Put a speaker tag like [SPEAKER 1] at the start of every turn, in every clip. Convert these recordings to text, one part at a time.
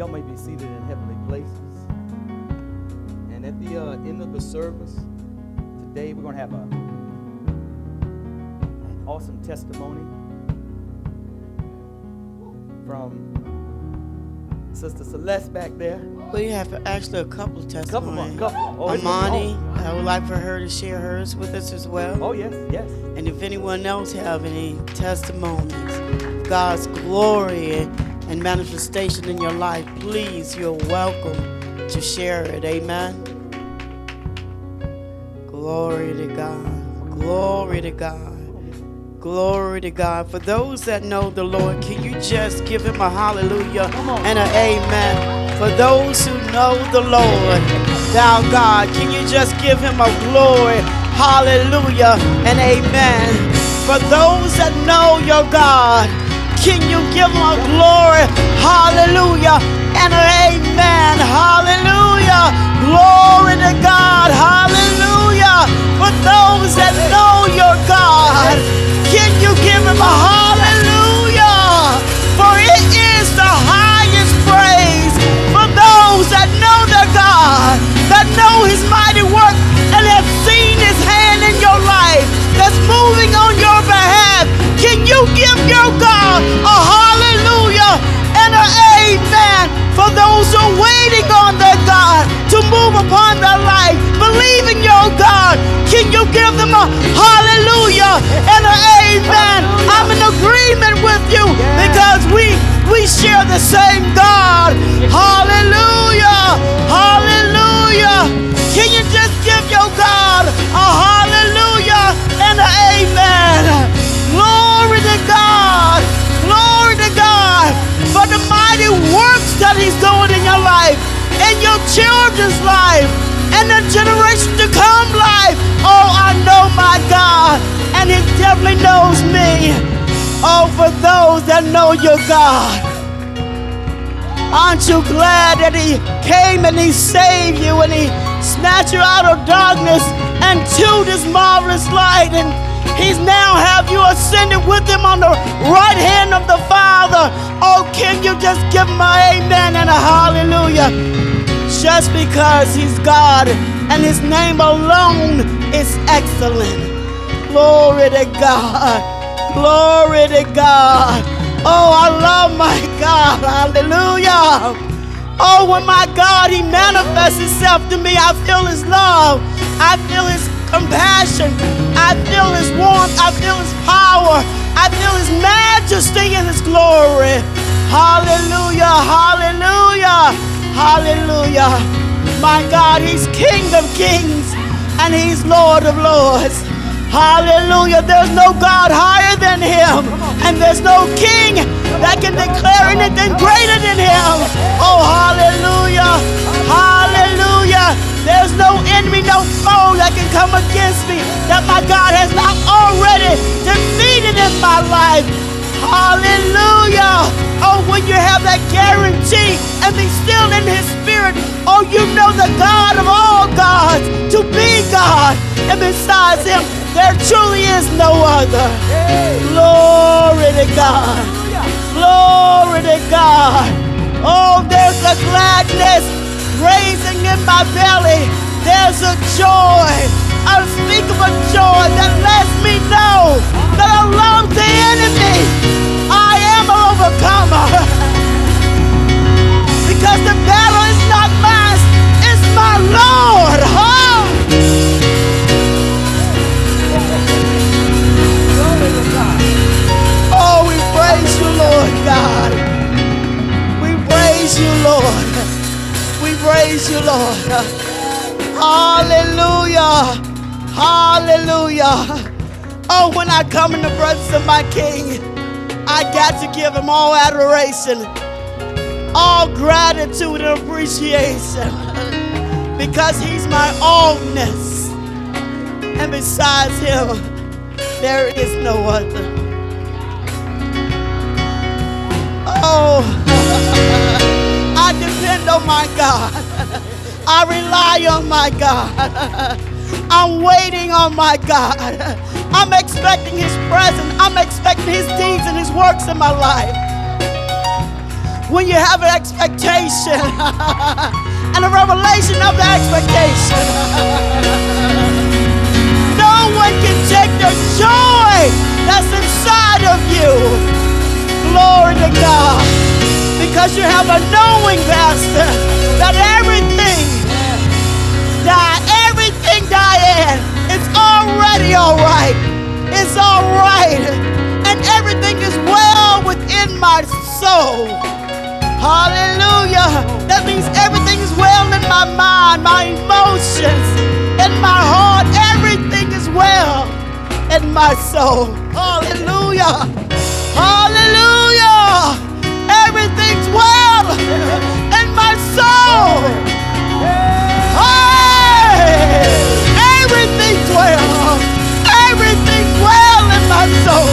[SPEAKER 1] Y'all may be seated in heavenly places. And at the uh, end of the service today, we're going to have a an awesome testimony from Sister Celeste back there.
[SPEAKER 2] We have actually a couple of
[SPEAKER 1] Couple
[SPEAKER 2] testimonies.
[SPEAKER 1] couple. Oh,
[SPEAKER 2] Amani,
[SPEAKER 1] oh.
[SPEAKER 2] I would like for her to share hers with us as well.
[SPEAKER 1] Oh, yes, yes.
[SPEAKER 2] And if anyone else have any testimonies, God's glory and, and manifestation in your life, please, you're welcome to share it. Amen. Glory to God. Glory to God. Glory to God. For those that know the Lord, can you just give him a hallelujah and an amen? For those who know the Lord, thou God, can you just give him a glory, hallelujah and amen? For those that know your God, can you give him a glory, hallelujah and an amen? Hallelujah. Glory to God. Hallelujah. For those that know your God, can you give him a hallelujah? For it is the highest praise for those that know their God, that know his mighty work, and have seen his hand in your life, that's moving on your you give your God a hallelujah and an amen for those who are waiting on their God to move upon their life, believing your God? Can you give them a hallelujah and an amen? I'm in agreement with you because we we share the same God. Hallelujah! Hallelujah! Can you just give your God a hallelujah and an amen? Glory for the mighty works that He's doing in your life, in your children's life, and the generation to come life. Oh, I know my God, and He definitely knows me. Oh, for those that know your God. Aren't you glad that He came and He saved you and He snatched you out of darkness and to this marvelous light? And He's now have you ascended with Him on the right hand of the Father. Oh, can you just give an amen and a hallelujah? Just because He's God and His name alone is excellent. Glory to God. Glory to God. Oh, I love my God. Hallelujah. Oh, when my God, He manifests Himself to me, I feel His love. I feel His compassion. I feel His warmth. I feel His power. I feel His majesty and His glory. Hallelujah. Hallelujah. Hallelujah. My God, He's King of kings and He's Lord of lords. Hallelujah. There's no God higher than him. And there's no king that can declare anything greater than him. Oh, hallelujah. Hallelujah. There's no enemy, no foe that can come against me that my God has not already defeated in my life. Hallelujah. Oh, when you have that guarantee and be still in his spirit, oh, you know the God of all gods to be God. And besides him, there truly is no other. Glory to God. Glory to God. Oh, there's a gladness raising in my belly. There's a joy, unspeakable joy that lets me know that I love the enemy. I am an overcomer. Because the battle is not mine, it's my Lord. Oh. Oh, we praise you, Lord God. We praise you, Lord. Praise you, Lord. Hallelujah. Hallelujah. Oh, when I come in the presence of my King, I got to give him all adoration, all gratitude and appreciation because he's my allness. And besides him, there is no other. Oh, depend on my God. I rely on my God. I'm waiting on my God. I'm expecting His presence. I'm expecting His deeds and His works in my life. when you have an expectation and a revelation of the expectation. no one can take the joy that's inside of you. Glory to God. Because you have a knowing, Pastor, that everything, that everything, Diane, is already all right. It's all right. And everything is well within my soul. Hallelujah. That means everything is well in my mind, my emotions, in my heart. Everything is well in my soul. Hallelujah. Hallelujah. Everything's well in my soul. Hey! Everything's well. Everything's well in my soul.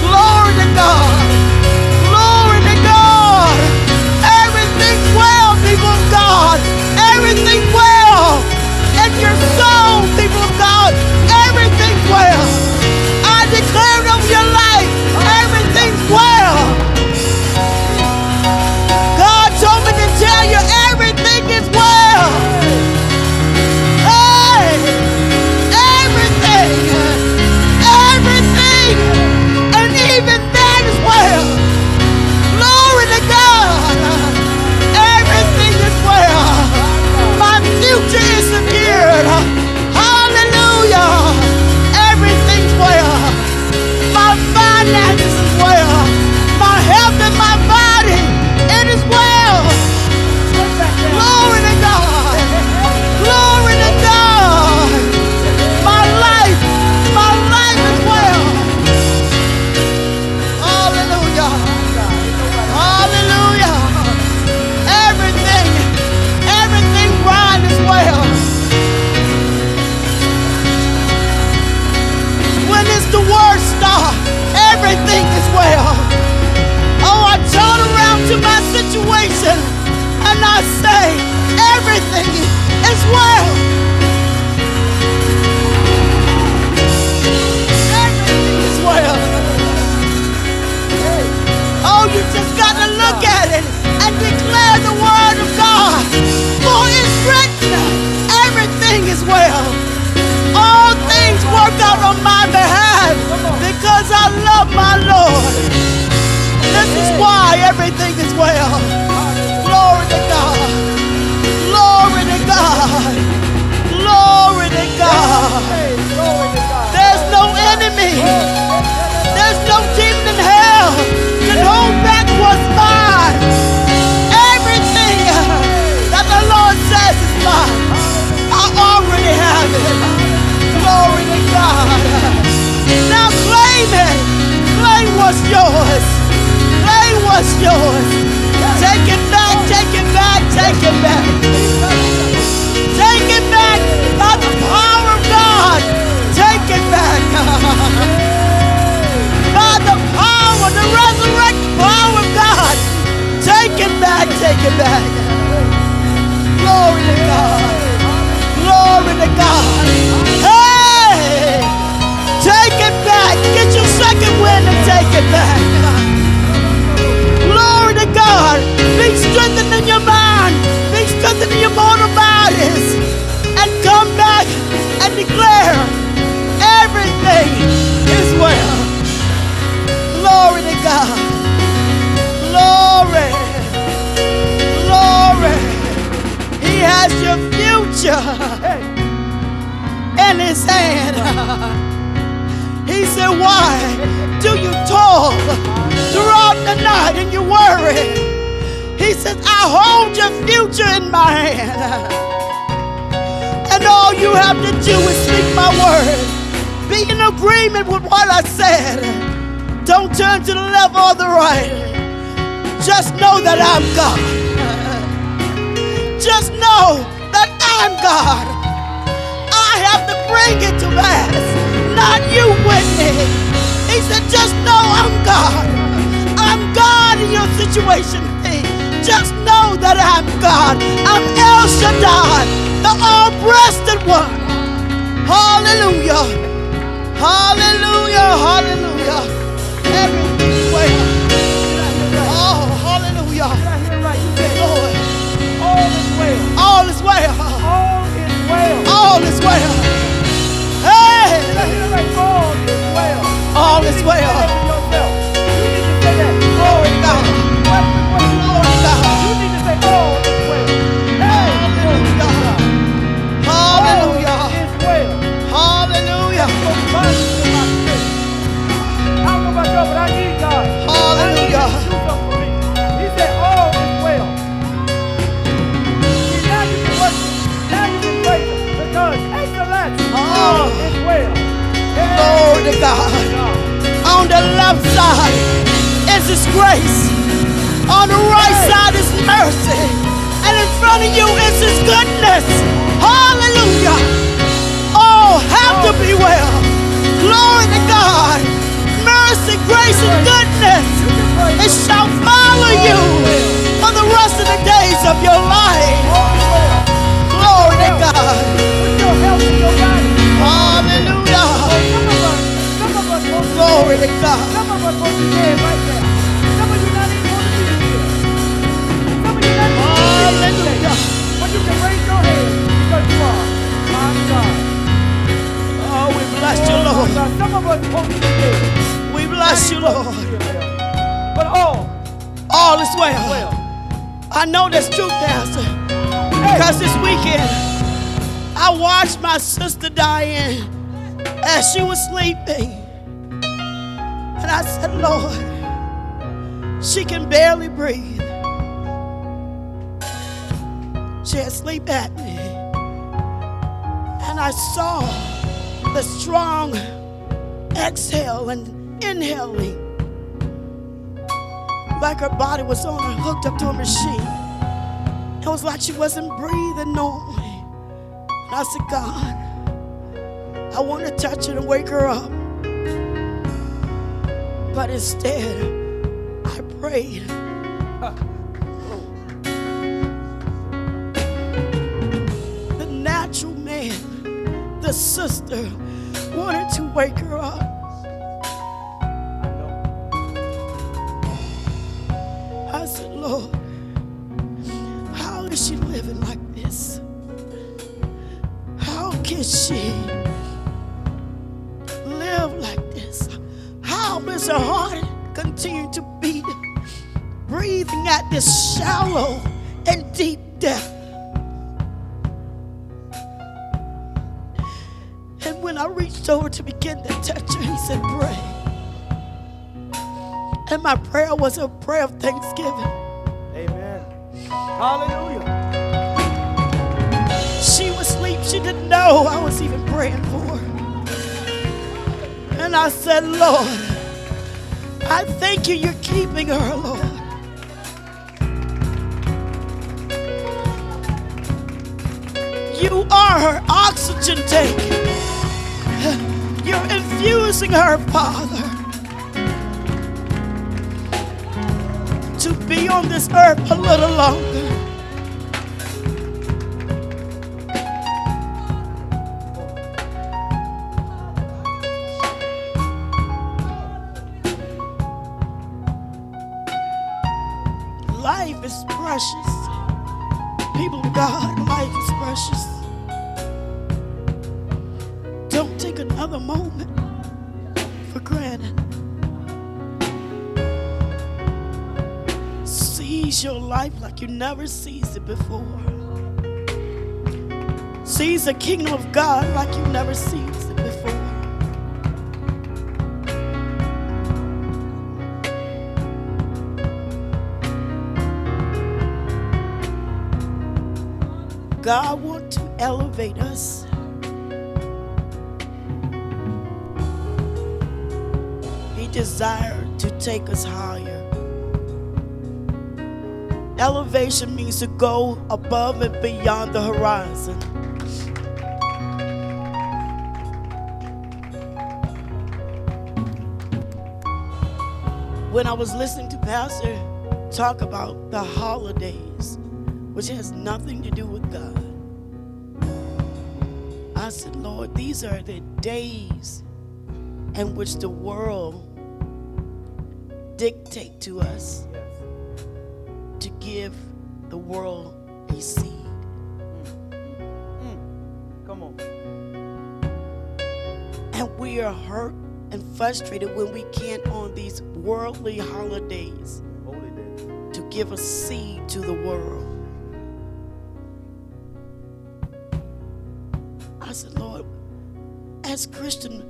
[SPEAKER 2] Glory to. God. Work out on my behalf because I love my Lord. This is why everything is well. Glory to God. Glory to God. Glory to God. There's no enemy. There's no demon in hell can hold back what's mine. Claim it. Claim what's yours. Claim what's yours. Take it back, take it back, take it back. Take it back by the power of God. Take it back. by the power, the resurrection power of God. Take it back, take it back. Glory to God. Glory to God. Get your second wind and take it back. Glory to God. Be strengthened in your mind. Be strengthened in your mortal bodies. Your future in my hand. And all you have to do is speak my word. Be in agreement with what I said. Don't turn to the left or the right. Just know that I'm God. Just know that I'm God. I have to bring it to pass, not you, Whitney. He said, just know I'm God. I'm God in your situation. Just know that I'm God. I'm El Shaddai, the all-breasted one. Hallelujah. Hallelujah. Hallelujah. Every way. Oh, hallelujah. All is well. All is well.
[SPEAKER 3] All is well.
[SPEAKER 2] All is well. Hey.
[SPEAKER 3] All is well. All is well.
[SPEAKER 2] Father God. On the left side is His grace, on the right side is mercy, and in front of you is His goodness. Hallelujah. Oh, have to be well. Glory to God. Mercy, grace, and goodness. It shall follow you for the rest of the days of your life. Glory to God. Hallelujah. Glory to God.
[SPEAKER 3] Some of us to be dead right now. Some of you not even want to be here. Some of you not even want to be here. But you can raise your hand because you are. My God.
[SPEAKER 2] Oh, we bless you,
[SPEAKER 3] Oh,
[SPEAKER 2] Lord.
[SPEAKER 3] Some of us to be dead.
[SPEAKER 2] We bless you, Lord.
[SPEAKER 3] But all,
[SPEAKER 2] All is well.
[SPEAKER 3] well.
[SPEAKER 2] I know that's true, Pastor. Because this weekend, I watched my sister Diane as she was sleeping. And I said, Lord, she can barely breathe. She had sleep apnea. And I saw the strong exhale and inhaling like her body was on her, hooked up to a machine. It was like she wasn't breathing normally. And I said, God, I want to touch her and wake her up. But instead, I prayed. The natural man, the sister, wanted to wake her up. Is her heart continue to beat, breathing at this shallow and deep depth? And when I reached over to begin to touch her, he said, Pray. And my prayer was a prayer of thanksgiving.
[SPEAKER 3] Amen. Hallelujah.
[SPEAKER 2] She was asleep. She didn't know I was even praying for her. And I said, Lord, I thank you you're keeping her, Lord. You are her oxygen tank. You're infusing her, Father, to be on this earth a little longer. Life like you never seized it before. Seize the kingdom of God like you never seized it before. God wants to elevate us. He desired to take us higher. Elevation means to go above and beyond the horizon. When I was listening to Pastor talk about the holidays, which has nothing to do with God, I said, Lord, these are the days in which the world dictate to us give the world a seed.
[SPEAKER 3] Come on.
[SPEAKER 2] And we are hurt and frustrated when we can't on these worldly holidays to give a seed to the world. I said, Lord, as Christian,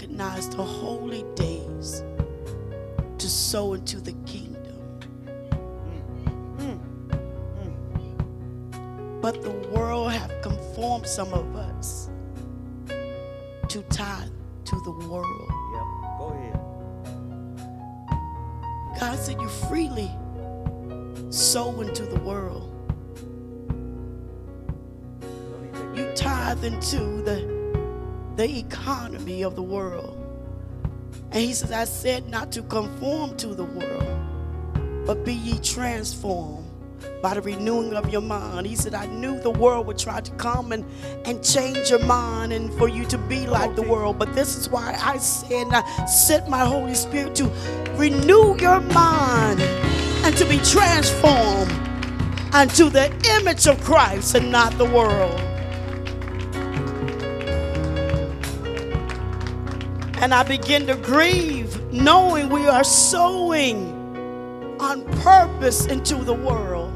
[SPEAKER 2] or recognized the holy days to sow into the kingdom. But the world have conformed some of us to tithe to the world.
[SPEAKER 1] Yep. Go ahead.
[SPEAKER 2] God said you freely sow into the world.
[SPEAKER 1] Don't even take
[SPEAKER 2] You tithe into the the economy of the world. And he says, I said not to conform to the world, but be ye transformed by the renewing of your mind. He said, I knew the world would try to come and, and change your mind and for you to be like the world. But this is why I said, I sent my Holy Spirit to renew your mind and to be transformed unto the image of Christ and not the world. And I begin to grieve knowing we are sowing on purpose into the world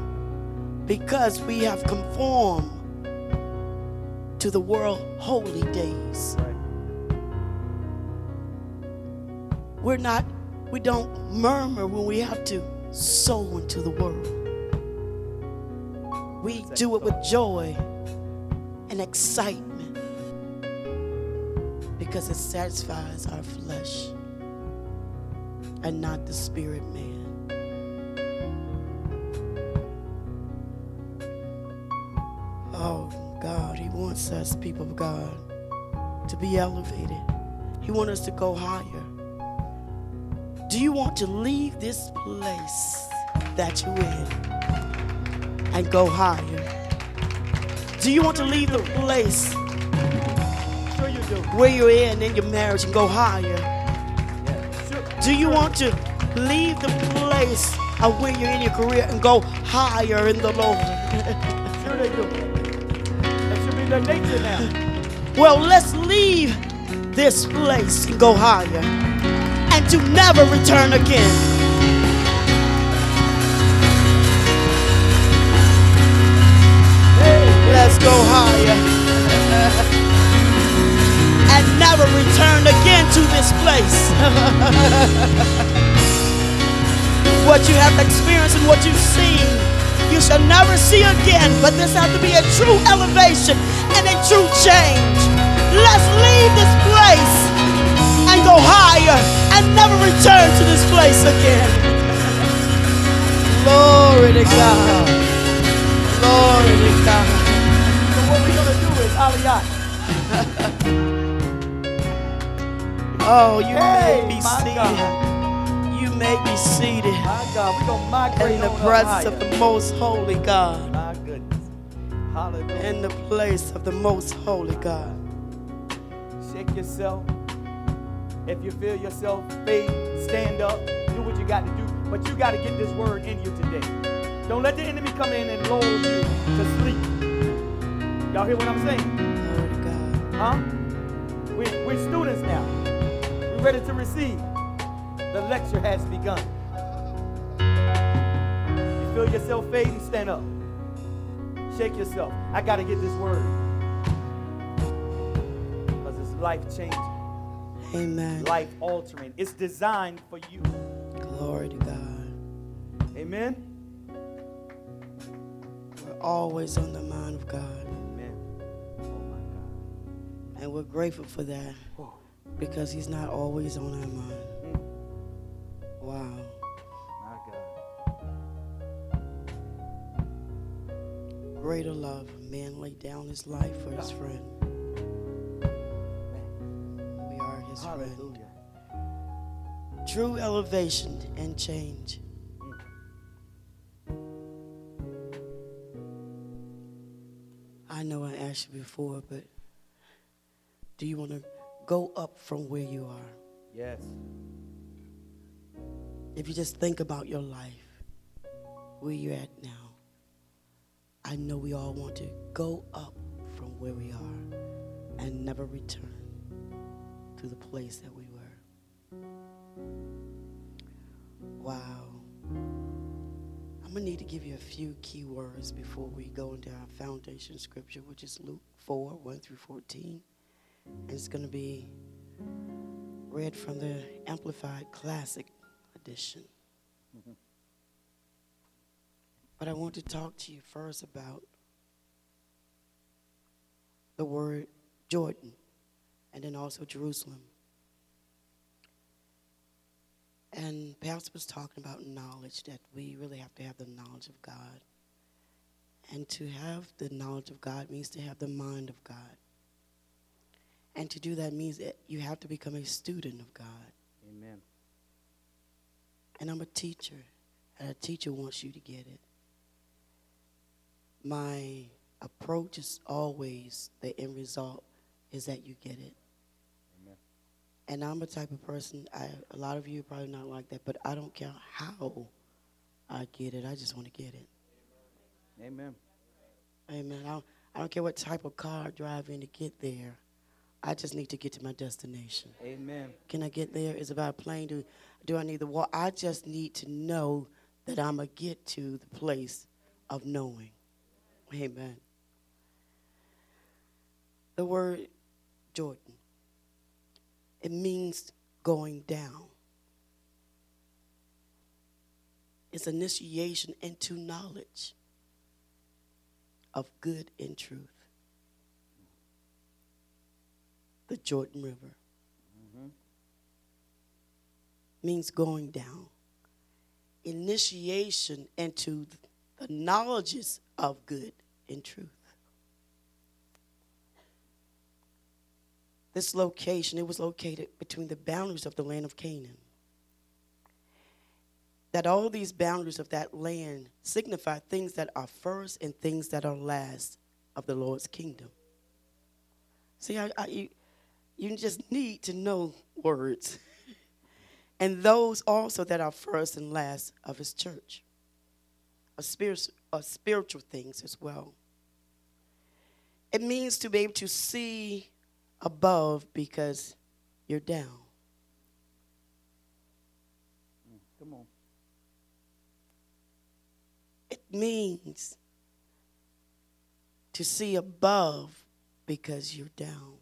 [SPEAKER 2] because we have conformed to the world holy days. We're not, we don't murmur when we have to sow into the world. We do it with joy and excitement because it satisfies our flesh and not the spirit man. Oh God, He wants us, people of God, to be elevated. He wants us to go higher. Do you want to leave this place that you're in and go higher? Do you want to leave the place. Where you're in in your marriage and go higher? Do you want to leave the place of where you're in your career and go higher in the Lord?
[SPEAKER 3] Sure they do. That should be their nature now.
[SPEAKER 2] well, let's leave this place and go higher and to never return again. Never return again to this place. what you have experienced and what you've seen, you shall never see again. But this has to be a true elevation and a true change. Let's leave this place and go higher and never return to this place again. Glory to God. Glory to God.
[SPEAKER 3] So what we're gonna do is Aliyah.
[SPEAKER 2] Oh, you
[SPEAKER 3] Hey,
[SPEAKER 2] may be seated.
[SPEAKER 3] God.
[SPEAKER 2] You may be seated
[SPEAKER 3] My God, we're gonna migrate
[SPEAKER 2] in the presence of the most holy God.
[SPEAKER 3] My goodness. Hallelujah.
[SPEAKER 2] In the place of the most holy God.
[SPEAKER 3] Shake yourself. If you feel yourself fade, stand up. Do what you got to do. But you got to get this word in you today. Don't let the enemy come in and lull you to sleep. Y'all hear what I'm saying?
[SPEAKER 2] To God.
[SPEAKER 3] Huh? We're, we're students now. Ready to receive. The lecture has begun. You feel yourself fading, stand up. Shake yourself. I got to get this word. Because it's life changing,
[SPEAKER 2] Amen.
[SPEAKER 3] life altering. It's designed for you.
[SPEAKER 2] Glory to God.
[SPEAKER 3] Amen?
[SPEAKER 2] We're always on the mind of God.
[SPEAKER 3] Amen. Oh my God.
[SPEAKER 2] And we're grateful for that. Because He's not always on our mind.
[SPEAKER 3] Mm.
[SPEAKER 2] Wow.
[SPEAKER 3] My God.
[SPEAKER 2] Greater love. A man laid down his life for his friend. We are his friend. True elevation and change. I know I asked you before, but do you want to go up from where you are?
[SPEAKER 3] Yes.
[SPEAKER 2] If you just think about your life, where you're at now, I know we all want to go up from where we are and never return to the place that we were. Wow. I'm going to need to give you a few key words before we go into our foundation scripture, which is Luke 4 1 through 14. And it's going to be read from the Amplified Classic Edition. Mm-hmm. But I want to talk to you first about the word Jordan and then also Jerusalem. And Pastor was talking about knowledge, that we really have to have the knowledge of God. And to have the knowledge of God means to have the mind of God. And to do that means that you have to become a student of God.
[SPEAKER 1] Amen.
[SPEAKER 2] And I'm a teacher, and a teacher wants you to get it. My approach is always the end result is that you get it.
[SPEAKER 1] Amen.
[SPEAKER 2] And I'm a type of person, I, a lot of you are probably not like that, but I don't care how I get it, I just want to get it.
[SPEAKER 1] Amen.
[SPEAKER 2] Amen. I don't, I don't care what type of car I drive in to get there. I just need to get to my destination.
[SPEAKER 1] Amen.
[SPEAKER 2] Can I get there? Is it about a plane? Do, do I need the walk? I just need to know that I'm going to get to the place of knowing. Amen. The word Jordan, it means going down. It's initiation into knowledge of good and truth. The Jordan River mm-hmm. means going down. Initiation into the knowledges of good and truth. This location, it was located between the boundaries of the land of Canaan. That all these boundaries of that land signify things that are first and things that are last of the Lord's kingdom. See, I, I, you, you just need to know words. and those also that are first and last of his church. A spiritual, spiritual things as well. It means to be able to see above because you're down.
[SPEAKER 1] Come on.
[SPEAKER 2] It means to see above because you're down.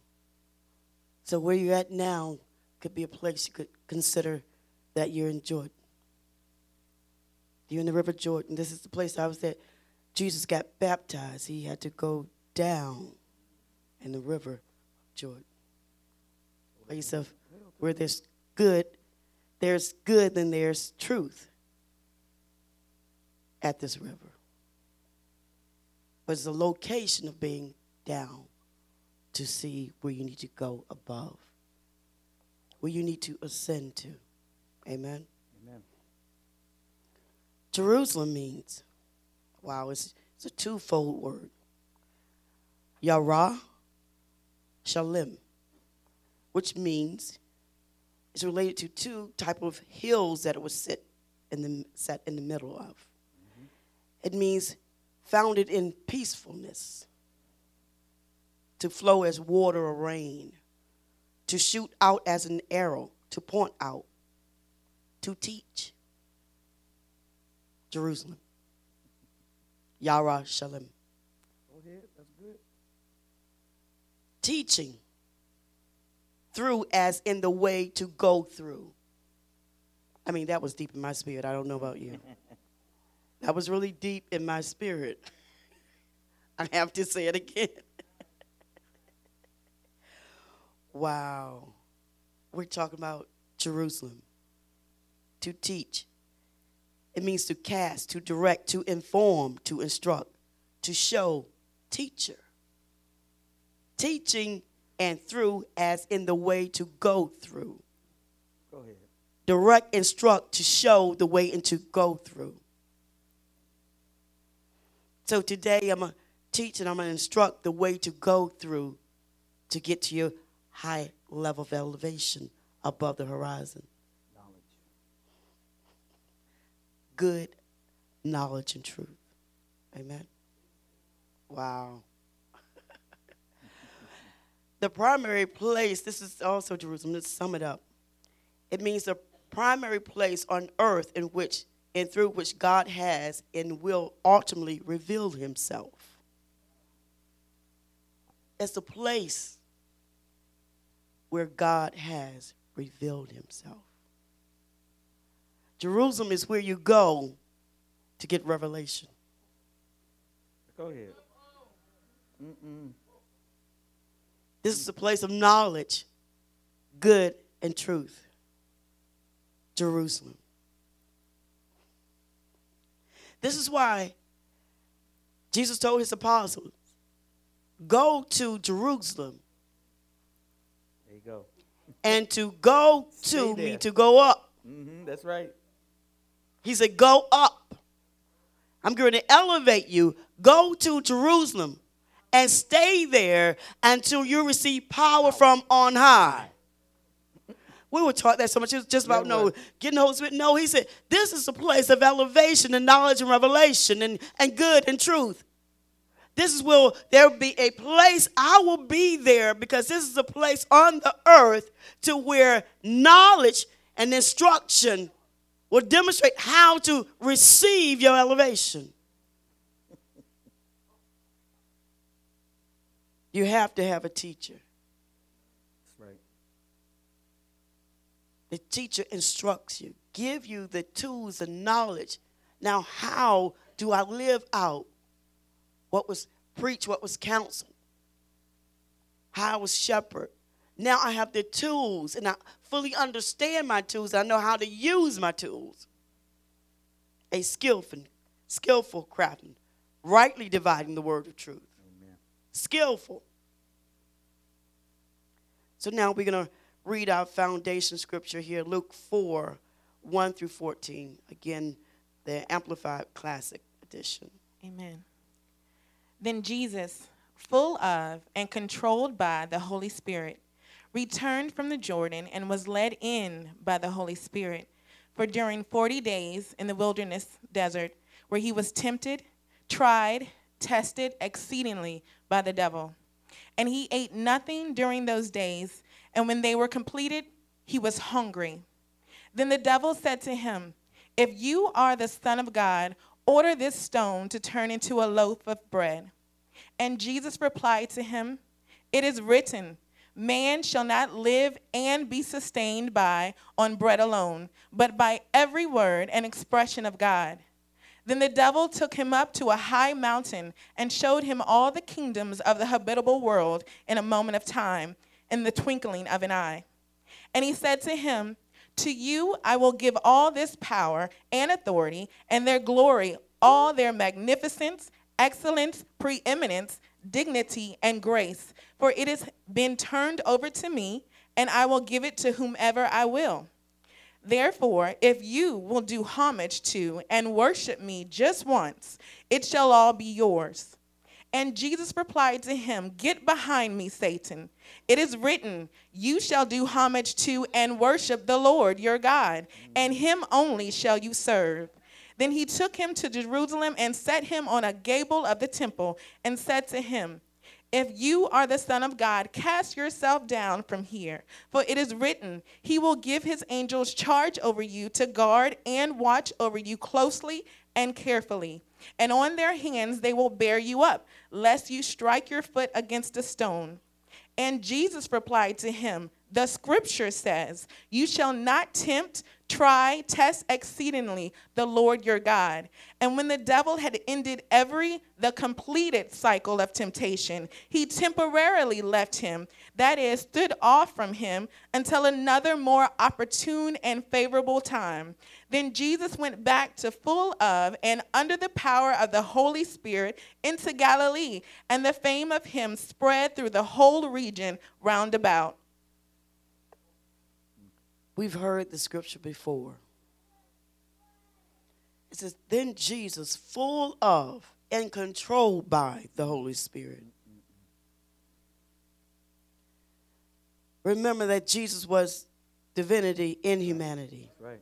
[SPEAKER 2] So where you're at now could be a place you could consider that you're in Jordan. You're in the River Jordan. This is the place I was at. Jesus got baptized. He had to go down in the River Jordan. By yourself, where there's good, there's good, then there's truth at this river. But it's a location of being down to see where you need to go above, where you need to ascend to. Amen.
[SPEAKER 1] Amen.
[SPEAKER 2] Jerusalem means, wow, it's, it's a twofold word. Yara, Shalem, which means it's related to two type of hills that it was set in the set in the middle of. Mm-hmm. It means founded in peacefulness, to flow as water or rain, to shoot out as an arrow, to point out, to teach. Jerusalem. Yara Shalem.
[SPEAKER 1] Go ahead. That's good.
[SPEAKER 2] Teaching. Through as in the way to go through. I mean, that was deep in my spirit. I don't know about you. that was really deep in my spirit. I have to say it again. Wow. We're talking about Jerusalem. To teach. It means to cast, to direct, to inform, to instruct, to show, teacher. Teaching and through as in the way to go through.
[SPEAKER 1] Go ahead.
[SPEAKER 2] Direct, instruct, to show the way and to go through. So today I'm going to teach and I'm going to instruct the way to go through to get to your high level of elevation above the horizon.
[SPEAKER 1] Knowledge.
[SPEAKER 2] good knowledge and truth. Amen. Wow. the primary place, this is also Jerusalem, let's sum it up. It means the primary place on earth in which and through which God has and will ultimately reveal himself. It's the place where God has revealed himself. Jerusalem is where you go to get revelation.
[SPEAKER 1] Go ahead. Mm-mm.
[SPEAKER 2] This is a place of knowledge, good, and truth. Jerusalem. This is why Jesus told his apostles go to Jerusalem and to go to me to go up.
[SPEAKER 3] hmm That's right.
[SPEAKER 2] He said, Go up. I'm going to elevate you. Go to Jerusalem and stay there until you receive power from on high. We were taught that so much. It was just about
[SPEAKER 3] Yeah,
[SPEAKER 2] no getting the Holy Spirit. No, he said, This is a place of elevation and knowledge and revelation and, and good and truth. This is where there will be a place, I will be there because this is a place on the earth to where knowledge and instruction will demonstrate how to receive your elevation. You have to have a teacher.
[SPEAKER 3] That's right.
[SPEAKER 2] The teacher instructs you, give you the tools and knowledge. Now, how do I live out what was preached, what was counseled? How I was shepherd. Now I have the tools and I fully understand my tools. I know how to use my tools. A skillful, skillful craftsman, rightly dividing the word of truth.
[SPEAKER 3] Amen.
[SPEAKER 2] Skillful. So now we're going to read our foundation scripture here, Luke 4, 1 through 14. Again, the Amplified Classic Edition.
[SPEAKER 4] Amen. Then Jesus, full of and controlled by the Holy Spirit, returned from the Jordan and was led in by the Holy Spirit for during 40 days in the wilderness desert, where he was tempted, tried, tested exceedingly by the devil. And he ate nothing during those days, and when they were completed, he was hungry. Then the devil said to him, If you are the Son of God, order this stone to turn into a loaf of bread. And Jesus replied to him, It is written, Man shall not live and be sustained by on bread alone, but by every word and expression of God. Then the devil took him up to a high mountain and showed him all the kingdoms of the habitable world in a moment of time, in the twinkling of an eye. And he said to him, To you I will give all this power and authority and their glory, all their magnificence, excellence, preeminence, dignity, and grace. For it has been turned over to me, and I will give it to whomever I will. Therefore, if you will do homage to and worship me just once, it shall all be yours. And Jesus replied to him, Get behind me, Satan. It is written, You shall do homage to and worship the Lord your God, and him only shall you serve. Then he took him to Jerusalem and set him on a gable of the temple, and said to him, if you are the Son of God, cast yourself down from here. For it is written, He will give His angels charge over you to guard and watch over you closely and carefully. And on their hands they will bear you up, lest you strike your foot against a stone. And Jesus replied to him, The scripture says, You shall not tempt, try, test exceedingly the Lord your God. And when the devil had ended every, the completed cycle of temptation, he temporarily left him, that is, stood off from him until another more opportune and favorable time. Then Jesus went back to full of and under the power of the Holy Spirit into Galilee, and the fame of him spread through the whole region round about.
[SPEAKER 2] We've heard the scripture before. It says, Then Jesus, full of and controlled by the Holy Spirit. Remember that Jesus was divinity in humanity.
[SPEAKER 3] Right.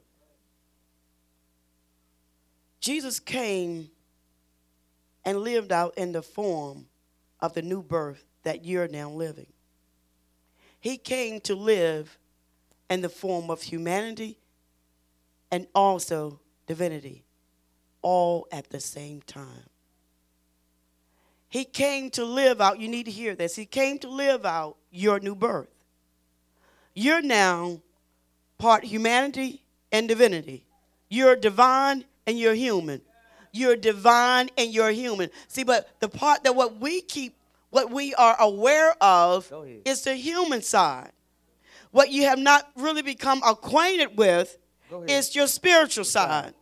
[SPEAKER 2] Jesus came and lived out in the form of the new birth that you're now living. He came to live in the form of humanity and also divinity, all at the same time. He came to live out, you need to hear this. He came to live out your new birth. You're now part humanity and divinity. You're divine and you're human. You're divine and you're human. See, but the part that what we keep, what we are aware of is the human side. What you have not really become acquainted with is your spiritual side.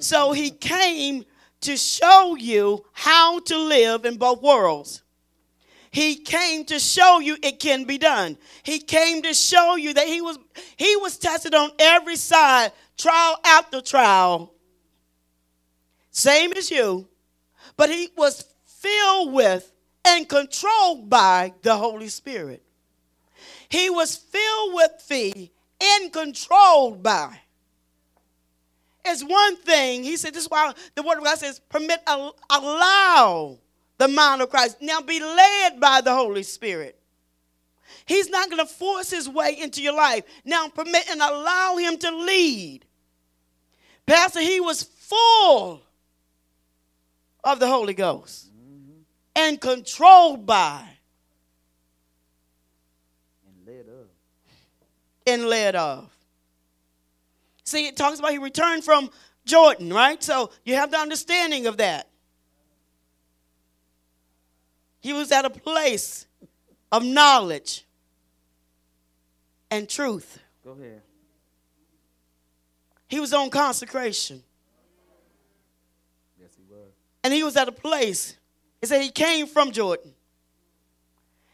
[SPEAKER 2] So he came to show you how to live in both worlds. he came to show you it can be done. He came to show you that he was he was tested on every side, trial after trial. Same as you, but he was filled with and controlled by the Holy Spirit. He was filled with fee and controlled by. It's one thing. He said, this is why the word of God says, permit, allow the mind of Christ. Now be led by the Holy Spirit. He's not going to force his way into your life. Now permit and allow him to lead. Pastor, he was full of the Holy Ghost and controlled by
[SPEAKER 1] and led of.
[SPEAKER 2] And led of. See, it talks about he returned from Jordan, right? So you have the understanding of that. He was at a place of knowledge and truth.
[SPEAKER 1] Go ahead.
[SPEAKER 2] He was on consecration.
[SPEAKER 1] Yes, he was.
[SPEAKER 2] And he was at a place. He said he came from Jordan.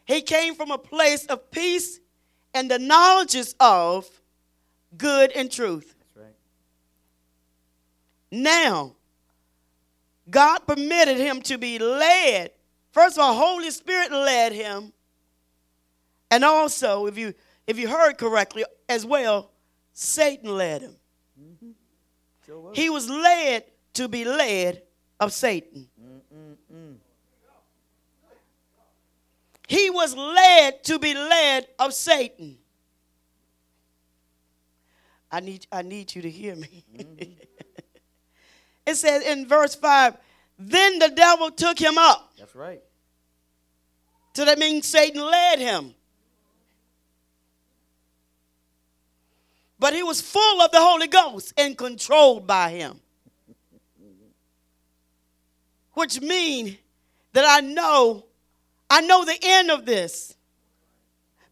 [SPEAKER 2] He came from a place of peace and the knowledges of good and truth. Now, God permitted him to be led. First of all, Holy Spirit led him. And also, if you if you heard correctly as well, Satan led him. Mm-hmm. He was led to be led of Satan. Mm-mm-mm. He was led to be led of Satan. I need, I need you to hear me. Mm-hmm. It says in verse 5, then the devil took him up.
[SPEAKER 1] That's right.
[SPEAKER 2] So that means Satan led him. But he was full of the Holy Ghost and controlled by him. Which means that I know, I know the end of this.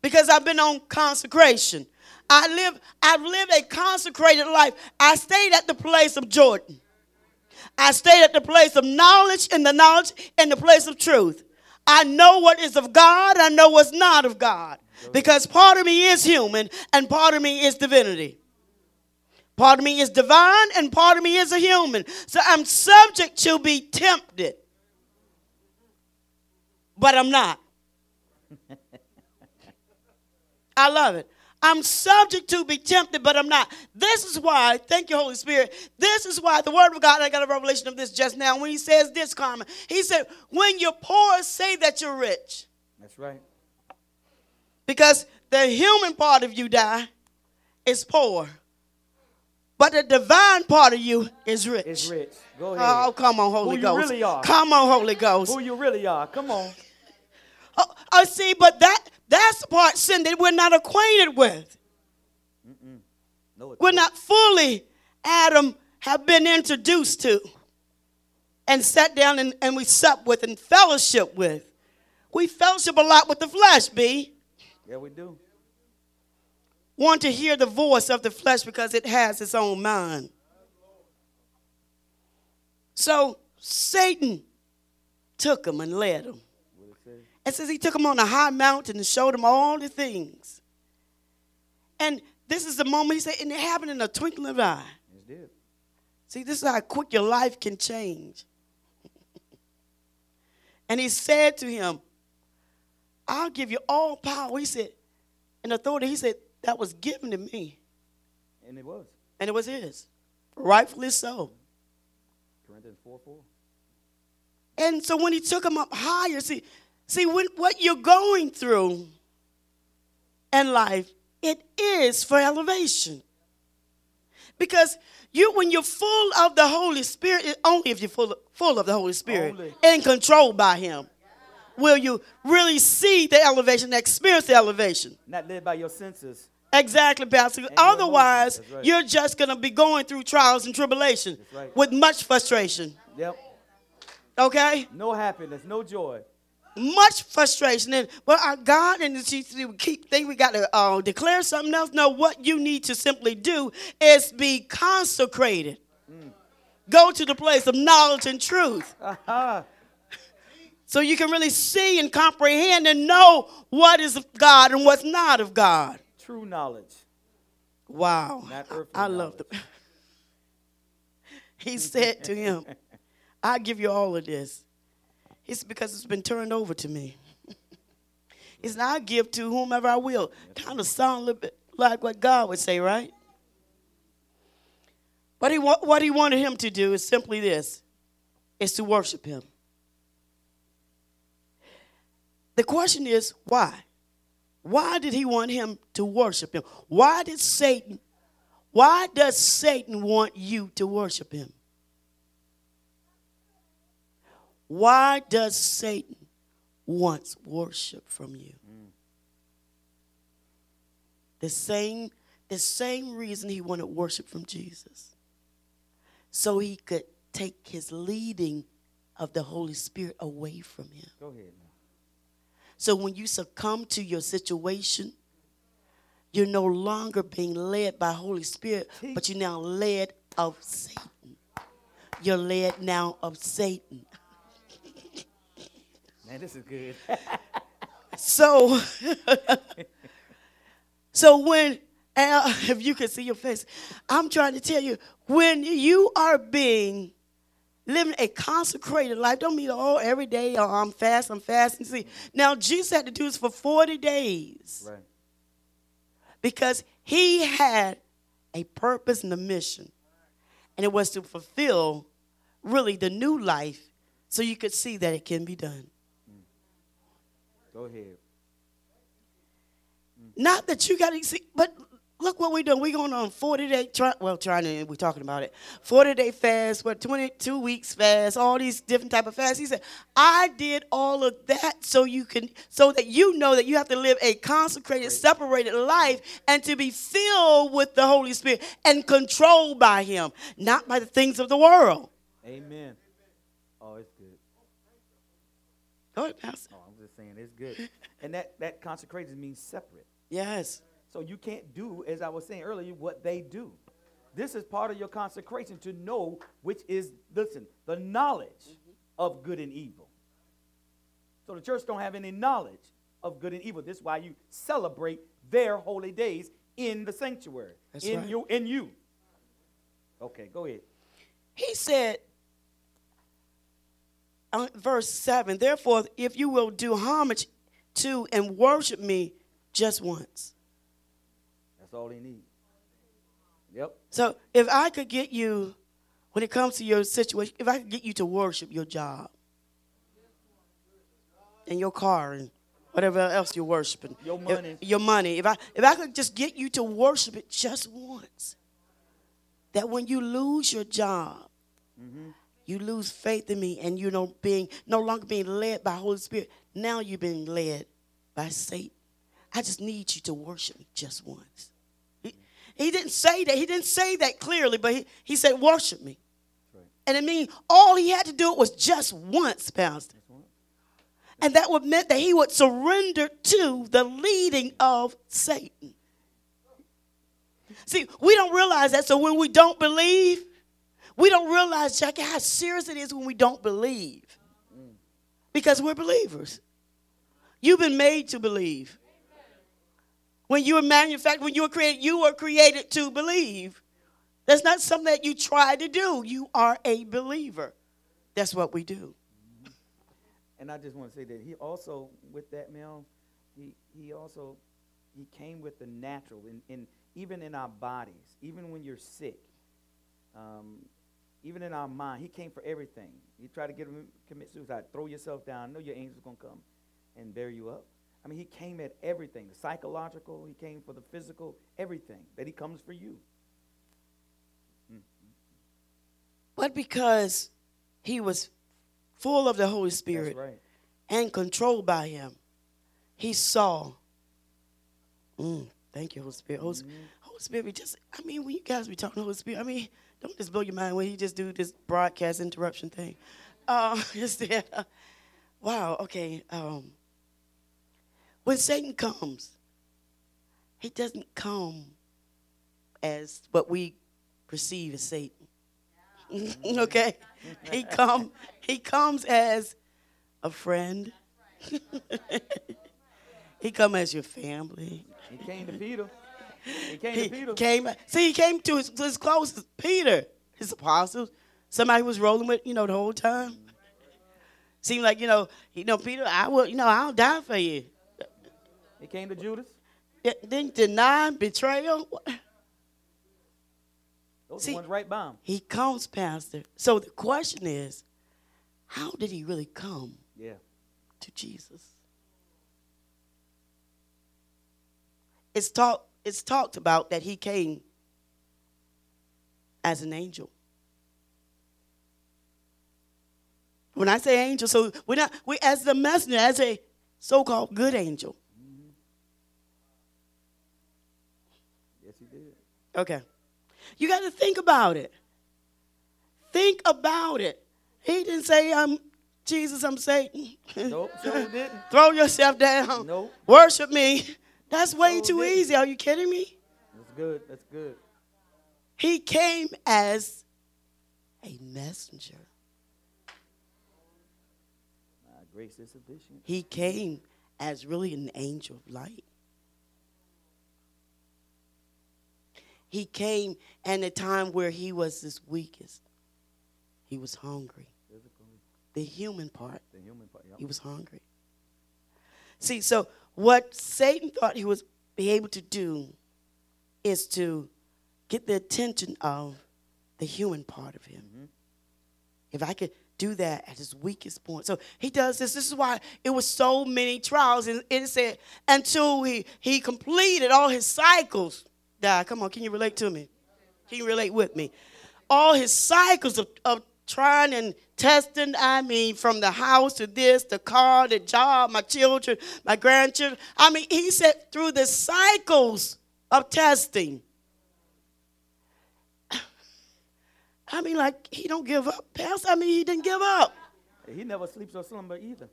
[SPEAKER 2] Because I've been on consecration. I live, I've lived a consecrated life. I stayed at the place of Jordan. I stayed at the place of knowledge and the knowledge and the place of truth. I know what is of God, I know what's not of God. Because part of me is human and part of me is divinity. Part of me is divine and part of me is a human. So I'm subject to be tempted. But I'm not. I love it. I'm subject to be tempted, but I'm not. This is why, thank you, Holy Spirit. This is why the Word of God, I got a revelation of this just now. When He says this comment, He said, When you're poor, say that you're rich.
[SPEAKER 1] That's right.
[SPEAKER 2] Because the human part of you die is poor. But the divine part of you is rich.
[SPEAKER 1] Is rich. Go oh, ahead. Oh,
[SPEAKER 2] come on, Holy
[SPEAKER 1] Who
[SPEAKER 2] Ghost.
[SPEAKER 1] Really are.
[SPEAKER 2] Come on, Holy Ghost.
[SPEAKER 1] Who you really are. Come on.
[SPEAKER 2] Oh, I see, but that that's the part sin that we're not acquainted with. No, we're not fully Adam have been introduced to and sat down and, and we sup with and fellowship with. We fellowship a lot with the flesh, B.
[SPEAKER 1] Yeah, we do.
[SPEAKER 2] Want to hear the voice of the flesh because it has its own mind. So Satan took him and led him. It says he took him on a high mountain and showed him all the things. And this is the moment he said, and it happened in a twinkling of an eye.
[SPEAKER 1] It did.
[SPEAKER 2] See, this is how quick your life can change. and he said to him, I'll give you all power. He said, and authority, he said, that was given to me.
[SPEAKER 1] And it was.
[SPEAKER 2] And it was his. Rightfully so.
[SPEAKER 1] Corinthians 4 4.
[SPEAKER 2] And so when he took him up higher, see, See, when, what you're going through in life, it is for elevation. Because you, when you're full of the Holy Spirit, only if you're full, full of the Holy Spirit only. and controlled by Him, will you really see the elevation, experience the elevation.
[SPEAKER 1] Not led by your senses.
[SPEAKER 2] Exactly, Pastor. Otherwise, right. you're just going to be going through trials and tribulation right. with much frustration.
[SPEAKER 1] Yep.
[SPEAKER 2] Okay?
[SPEAKER 1] No happiness, no joy
[SPEAKER 2] much frustration. And but our God and she keep think we got to uh, declare something else. No, what you need to simply do is be consecrated. Mm. Go to the place of knowledge and truth. Uh-huh. So you can really see and comprehend and know what is of God and what's not of God.
[SPEAKER 3] True knowledge.
[SPEAKER 2] Wow.
[SPEAKER 3] Not earthly
[SPEAKER 2] I love the. he said to him, I give you all of this. It's because it's been turned over to me. it's not I give to whomever I will. Kind of sound a little bit like what God would say, right? But he, what he wanted him to do is simply this is to worship him. The question is, why? Why did he want him to worship him? Why did Satan, why does Satan want you to worship him? Why does Satan want worship from you? The same, the same reason he wanted worship from Jesus. So he could take his leading of the Holy Spirit away from him.
[SPEAKER 3] Go ahead.
[SPEAKER 2] So when you succumb to your situation, you're no longer being led by Holy Spirit, but you're now led of Satan. You're led now of Satan.
[SPEAKER 3] Man, this is good.
[SPEAKER 2] So, so when Al, if you can see your face, I'm trying to tell you when you are being living a consecrated life. Don't mean oh every day oh, I'm fast, I'm fasting. See, now Jesus had to do this for 40 days
[SPEAKER 3] right.
[SPEAKER 2] because he had a purpose and a mission, and it was to fulfill really the new life, so you could see that it can be done. Mm.
[SPEAKER 3] Go ahead.
[SPEAKER 2] Not that you got to see, but look what we're doing. We're going on 40 day, try, well, trying to, we're talking about it. 40 day fast, what, 22 weeks fast, all these different type of fasts. He said, I did all of that so you can, so that you know that you have to live a consecrated, separated life and to be filled with the Holy Spirit and controlled by Him, not by the things of the world.
[SPEAKER 3] Amen. Oh, it's good.
[SPEAKER 2] Go ahead, Pastor.
[SPEAKER 3] Oh, I'm just saying it's good. And that, that consecration means separate.
[SPEAKER 2] Yes.
[SPEAKER 3] So you can't do, as I was saying earlier, what they do. This is part of your consecration to know which is, listen, the knowledge of good and evil. So the church don't have any knowledge of good and evil. This is why you celebrate their holy days in the sanctuary.
[SPEAKER 2] That's
[SPEAKER 3] in
[SPEAKER 2] right.
[SPEAKER 3] you in you. Okay, go ahead.
[SPEAKER 2] He said, uh, verse 7 Therefore, if you will do homage to and worship me just once.
[SPEAKER 3] That's all he needs. Yep.
[SPEAKER 2] So, if I could get you, when it comes to your situation, if I could get you to worship your job and your car and whatever else you're worshiping,
[SPEAKER 3] Your
[SPEAKER 2] if-
[SPEAKER 3] money.
[SPEAKER 2] your money, if I, if I could just get you to worship it just once, that when you lose your job, mm-hmm. you lose faith in me and you know being no longer being led by Holy Spirit. Now you're being led by Satan. I just need you to worship me just once. He, didn't say that. He didn't say that clearly, but he, he said, worship me.
[SPEAKER 3] right.
[SPEAKER 2] And it means all he had to do was just once, Pastor. And that would meant that he would surrender to the leading of Satan. See, we don't realize that. So when we don't believe, we don't realize, Jackie, how serious it is when we don't believe. Because we're believers. You've been made to believe. When you were manufactured, when you were created, you were created to believe. That's not something that you try to do. You are a believer. That's what we do.
[SPEAKER 3] And I just want to say that he also, with that male, he, he also, he came with the natural, in, in, even in our bodies, even when you're sick, um, even in our mind, he came for everything. He tried to get him commit suicide, throw yourself down, know your angel's going to come and bear you up. I mean, he came at everything, the psychological, he came for the physical, everything, that he comes for you.
[SPEAKER 2] But because he was full of the Holy Spirit
[SPEAKER 3] right.
[SPEAKER 2] and controlled by him, he saw. Mm, thank you, Holy Spirit. Holy, Sp- Holy Spirit, we just, I mean, when you guys be talking Holy Spirit, I mean, don't just blow your mind when he just do this broadcast interruption thing. Uh, just that, wow, okay. Um, when Satan comes, he doesn't come as what we perceive as Satan. okay? He come he comes as a friend. he come as your family.
[SPEAKER 3] He came to Peter. He came to Peter.
[SPEAKER 2] came. See, he came to his, to his closest, Peter, his apostles. Somebody who was rolling with, you know, the whole time. Seemed like, you know, you know, Peter, I will, you know, I'll die for you.
[SPEAKER 3] He came to Judas.
[SPEAKER 2] Yeah, Then deny, betrayal.
[SPEAKER 3] Those
[SPEAKER 2] See-
[SPEAKER 3] ones right by him.
[SPEAKER 2] He comes, Pastor. So the question is, how did he really come
[SPEAKER 3] Yeah.
[SPEAKER 2] to Jesus? It's talk, it's talked about that he came as an angel. When I say angel, so we're not we as the messenger, as a so-called good angel.
[SPEAKER 3] Yes, he did.
[SPEAKER 2] Okay. You got to think about it. Think about it. He didn't say, I'm Jesus, I'm Satan.
[SPEAKER 3] Nope, didn't.
[SPEAKER 2] Throw yourself down.
[SPEAKER 3] Nope.
[SPEAKER 2] Worship me. That's way
[SPEAKER 3] Sure
[SPEAKER 2] too
[SPEAKER 3] didn't.
[SPEAKER 2] easy. Are you kidding me?
[SPEAKER 3] That's good. That's good.
[SPEAKER 2] He came as a messenger.
[SPEAKER 3] My grace is sufficient.
[SPEAKER 2] He came as really an angel of light. He came in a time where he was his weakest. He was hungry. The human part,
[SPEAKER 3] the human part. Yep.
[SPEAKER 2] he was hungry. See, so what Satan thought he was be able to do is to get the attention of the human part of him. Mm-hmm. If I could do that at his weakest point. So he does this. This is why it was so many trials. And it said until he, he completed all his cycles. Dad, come on, can you relate to me? Can you relate with me? All his cycles of, of trying and testing, I mean, from the house to this, the car, the job, my children, my grandchildren. I mean, he said through the cycles of testing. I mean, like he don't give up, Pastor. I mean, he didn't give up.
[SPEAKER 3] He never sleeps or slumber either.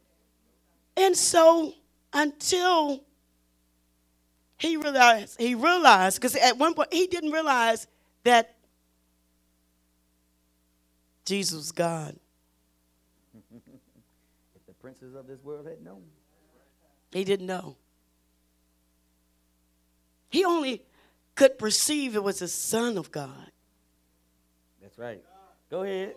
[SPEAKER 2] And so until he realized, he realized, because at one point he didn't realize that Jesus was God.
[SPEAKER 3] If the princes of this world had known.
[SPEAKER 2] He didn't know. He only could perceive it was the Son of God.
[SPEAKER 3] That's right. Go ahead.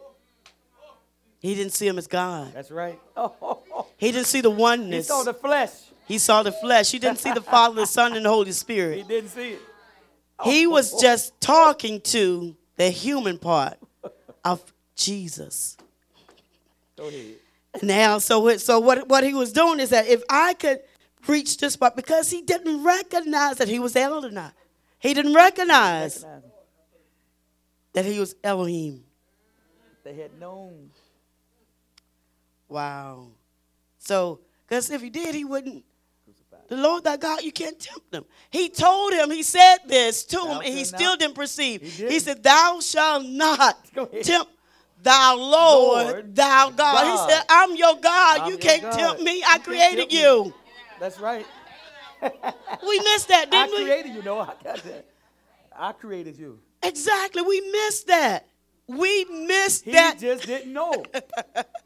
[SPEAKER 2] He didn't see him as God.
[SPEAKER 3] That's right. Oh,
[SPEAKER 2] He didn't see the oneness.
[SPEAKER 3] he saw the flesh.
[SPEAKER 2] He saw the flesh. He didn't see the Father, the Son, and the Holy Spirit.
[SPEAKER 3] He didn't see it.
[SPEAKER 2] He was just talking to the human part of Jesus.
[SPEAKER 3] Go ahead.
[SPEAKER 2] Now, so what, so what, what he was doing is that if I could reach this part, because he didn't recognize that he was Elohim. He didn't recognize
[SPEAKER 3] Recognize
[SPEAKER 2] that he was Elohim.
[SPEAKER 3] They had known.
[SPEAKER 2] Wow. So, because if he did, he wouldn't. The Lord thy God, you can't tempt him. He told him, he said this to
[SPEAKER 3] Thou
[SPEAKER 2] him, and he still
[SPEAKER 3] not-
[SPEAKER 2] didn't perceive.
[SPEAKER 3] He
[SPEAKER 2] He,
[SPEAKER 3] didn't.
[SPEAKER 2] said, Thou shalt not tempt thou Lord,
[SPEAKER 3] Lord,
[SPEAKER 2] thou God.
[SPEAKER 3] God.
[SPEAKER 2] He said, I'm your God.
[SPEAKER 3] I'm
[SPEAKER 2] you can't
[SPEAKER 3] God.
[SPEAKER 2] tempt me. I
[SPEAKER 3] can't
[SPEAKER 2] created
[SPEAKER 3] tempt me."
[SPEAKER 2] you.
[SPEAKER 3] That's right.
[SPEAKER 2] We missed that, didn't we?
[SPEAKER 3] I created you. No, I got that. I created you.
[SPEAKER 2] Exactly. We missed that. We missed
[SPEAKER 3] He
[SPEAKER 2] that.
[SPEAKER 3] just didn't know.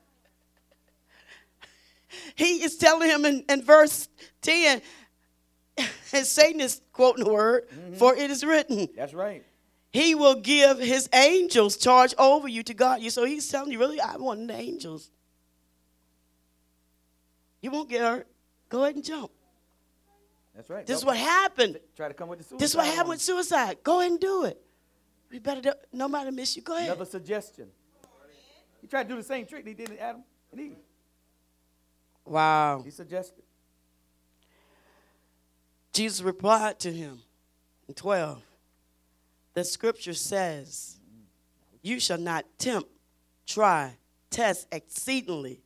[SPEAKER 2] He is telling him in, in verse 10, and Satan is quoting the word, mm-hmm. for it is written,
[SPEAKER 3] That's right.
[SPEAKER 2] He will give his angels charge over you to guard you. So he's telling you, really, I want the angels. You won't get hurt. Go ahead and jump.
[SPEAKER 3] That's right.
[SPEAKER 2] This is
[SPEAKER 3] Don't
[SPEAKER 2] what happened.
[SPEAKER 3] Try to come with the suicide.
[SPEAKER 2] This is what happened with suicide. Go ahead and do it. We better do, nobody miss you. Go ahead.
[SPEAKER 3] Another suggestion. He tried to do the same trick he did to Adam and Eve.
[SPEAKER 2] Wow.
[SPEAKER 3] He suggested.
[SPEAKER 2] Jesus replied to him in 12. The scripture says, You shall not tempt, try, test exceedingly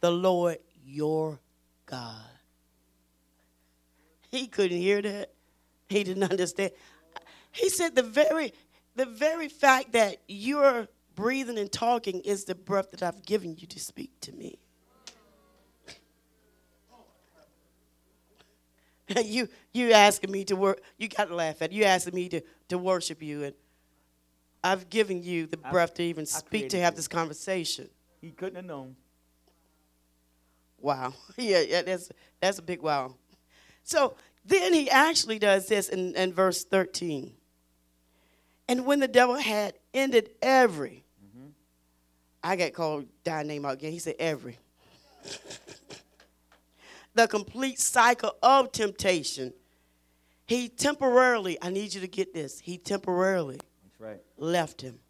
[SPEAKER 2] the Lord your God. He couldn't hear that. He didn't understand. He said the very the very fact that you're breathing and talking is the breath that I've given you to speak to me. you you asking me to work you got to laugh at it. you asking me to, to worship you and I've given you the
[SPEAKER 3] I-
[SPEAKER 2] breath to even speak to have
[SPEAKER 3] you.
[SPEAKER 2] this conversation.
[SPEAKER 3] He couldn't have known.
[SPEAKER 2] Wow. Yeah, yeah, that's that's a big wow. So then he actually does this in, in verse 13. And when the devil had ended every, mm-hmm. I got called die name out again. He said every. the complete cycle of temptation. He temporarily, I need you to get this, he temporarily
[SPEAKER 3] That's right.
[SPEAKER 2] left him.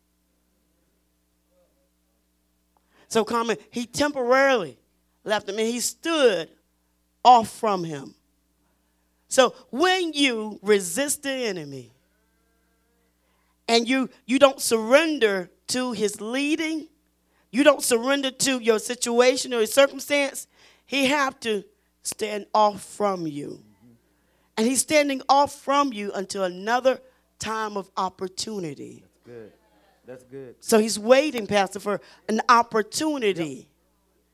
[SPEAKER 2] So, comment, he temporarily left him and he stood off from him. So, when you resist the enemy and you, you don't surrender to his leading, you don't surrender to your situation or your circumstance, he have to stand off from you. And he's standing off from you until another time of opportunity.
[SPEAKER 3] That's good. That's good.
[SPEAKER 2] So he's waiting, Pastor, for an opportunity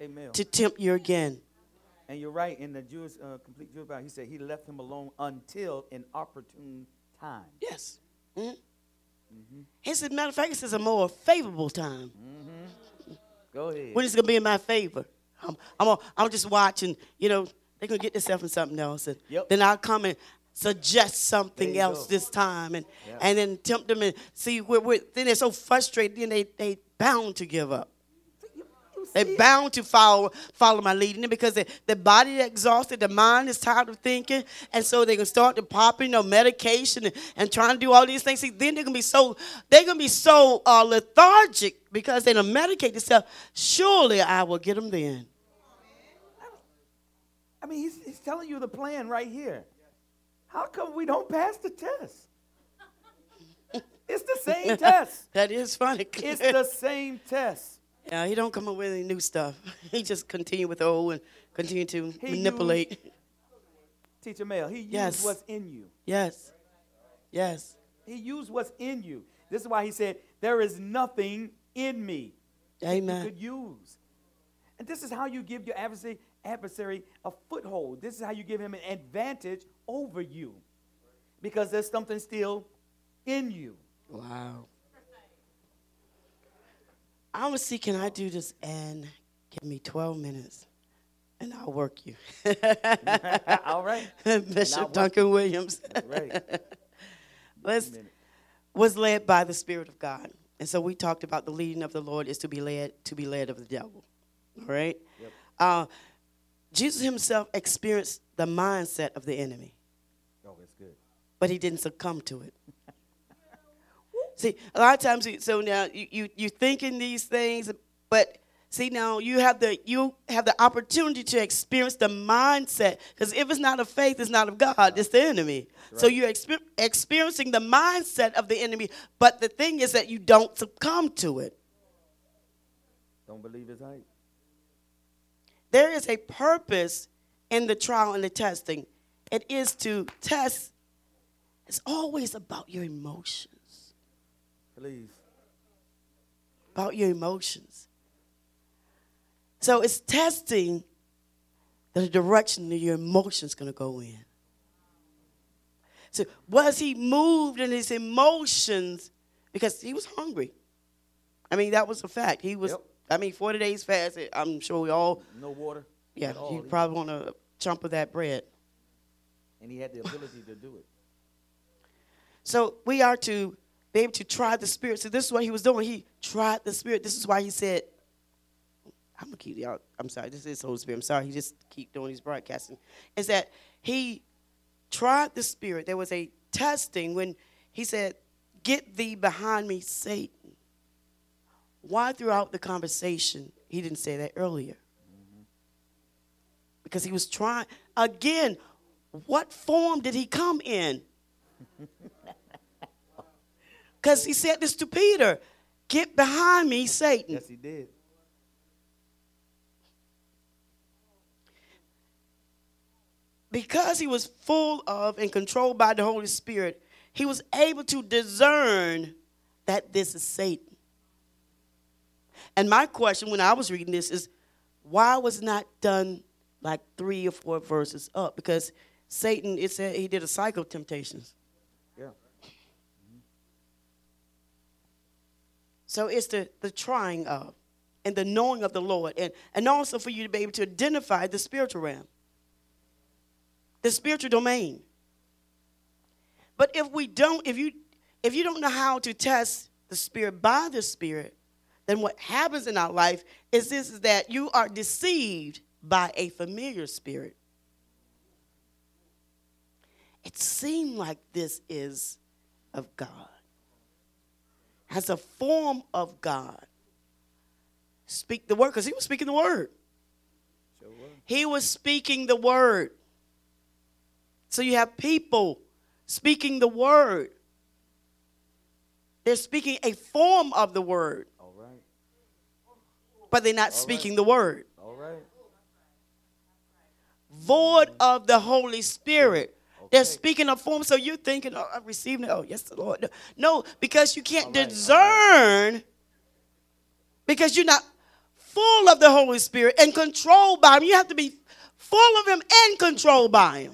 [SPEAKER 3] Amen.
[SPEAKER 2] to tempt you again.
[SPEAKER 3] And you're right. In the Jewish, uh, complete Jewish Bible, he said he left him alone until an opportune time.
[SPEAKER 2] Yes. Mhm. He said, matter of fact, this is a more favorable time.
[SPEAKER 3] Go ahead.
[SPEAKER 2] When it's going to be in my favor. I'm, I'm, I'm just watching, you know, they're going to get themselves in something else. And
[SPEAKER 3] Yep.
[SPEAKER 2] then I'll come and suggest something else
[SPEAKER 3] go.
[SPEAKER 2] this time and,
[SPEAKER 3] Yeah.
[SPEAKER 2] and then tempt them and see, we're, we're, then they're so frustrated, then they, they bound to give up. They're bound to follow follow my leading because the, the body is exhausted, the mind is tired of thinking, and so they can start to pop you know medication and, and trying to do all these things. See, then they're gonna be so they're gonna be so uh, lethargic because they don't medicate themselves. Surely I will get them then.
[SPEAKER 3] I mean, he's, he's telling you the plan right here. How come we don't pass the test? It's the same test.
[SPEAKER 2] That is funny.
[SPEAKER 3] It's the same test.
[SPEAKER 2] yeah, he don't come up with any new stuff. He just continue with the old and continue to
[SPEAKER 3] He
[SPEAKER 2] manipulate.
[SPEAKER 3] Teacher Mel, he used
[SPEAKER 2] Yes.
[SPEAKER 3] what's in you.
[SPEAKER 2] Yes, yes,
[SPEAKER 3] He used what's in you. This is why he said, There is nothing in me that you
[SPEAKER 2] Amen.
[SPEAKER 3] could use. And this is how you give your adversary, adversary a foothold. This is how you give him an advantage over you. Because there's something still in you.
[SPEAKER 2] Wow. I was see, can I do this and give me 12 minutes and I'll work you.
[SPEAKER 3] All right.
[SPEAKER 2] Bishop Duncan Williams
[SPEAKER 3] Right.
[SPEAKER 2] Let's, was led by the Spirit of God. And so we talked about the leading of the Lord is to be led to be led of the devil. All right?
[SPEAKER 3] Yep.
[SPEAKER 2] Uh, Jesus himself experienced the mindset of the enemy.
[SPEAKER 3] Oh, that's good.
[SPEAKER 2] but he didn't succumb to it. see, a lot of times, you- so now you, you you thinking these things, but see now you have the you have the opportunity to experience the mindset because if it's not of faith, it's not of God. It's the enemy. So you're exper- experiencing the mindset of the enemy, but the thing is that you don't succumb to it.
[SPEAKER 3] Don't believe his hype.
[SPEAKER 2] There is a purpose in the trial and the testing. It is to test. It's always about your emotions.
[SPEAKER 3] Please.
[SPEAKER 2] about your emotions. So it's testing the direction that your emotions going to go in. So was he moved in his emotions because he was hungry? I mean, that was a fact. He was.
[SPEAKER 3] Yep.
[SPEAKER 2] I mean, forty days fast. I'm sure we all.
[SPEAKER 3] No water.
[SPEAKER 2] Yeah,
[SPEAKER 3] all.
[SPEAKER 2] you probably want a chunk of that bread.
[SPEAKER 3] And he had the ability to do it.
[SPEAKER 2] So we are to be able to try the spirit. So this is what he was doing. He tried the spirit. This is why he said, I'm gonna keep y'all. I'm sorry, this is Holy Spirit. I'm sorry, he just keep doing these broadcasting. Is that he tried the spirit. There was a testing when he said, Get thee behind me, Satan. Why throughout the conversation he didn't say that earlier? Because he was trying again, what form did he come in? Because he said this to Peter Get behind me, Satan.
[SPEAKER 3] Yes, he did.
[SPEAKER 2] Because he was full of and controlled by the Holy Spirit, he was able to discern that this is Satan. And my question when I was reading this is why was it not done like three or four verses up? Because Satan, it said he did a cycle of temptations.
[SPEAKER 3] Yeah.
[SPEAKER 2] So it's the, the trying of. and the knowing of the Lord, and, and also for you to be able to identify the spiritual realm, the spiritual domain. But if we don't, if you if you don't know how to test the spirit by the spirit, then what happens in our life is this is that you are deceived by a familiar spirit. It seemed like this is of God. As a form of God. Speak the word, because he was speaking the word.
[SPEAKER 1] Sure.
[SPEAKER 2] He was speaking the word. So you have people speaking the word. They're speaking a form of the word. But they're not
[SPEAKER 1] right.
[SPEAKER 2] speaking the word.
[SPEAKER 1] All right.
[SPEAKER 2] Void of the Holy Spirit. They're speaking a form, so you're thinking, oh, I'm receiving it. Oh, yes, the Lord. No, because you can't
[SPEAKER 1] All right, all right.
[SPEAKER 2] discern, because you're not full of the Holy Spirit and controlled by Him. You have to be full of Him and controlled by Him.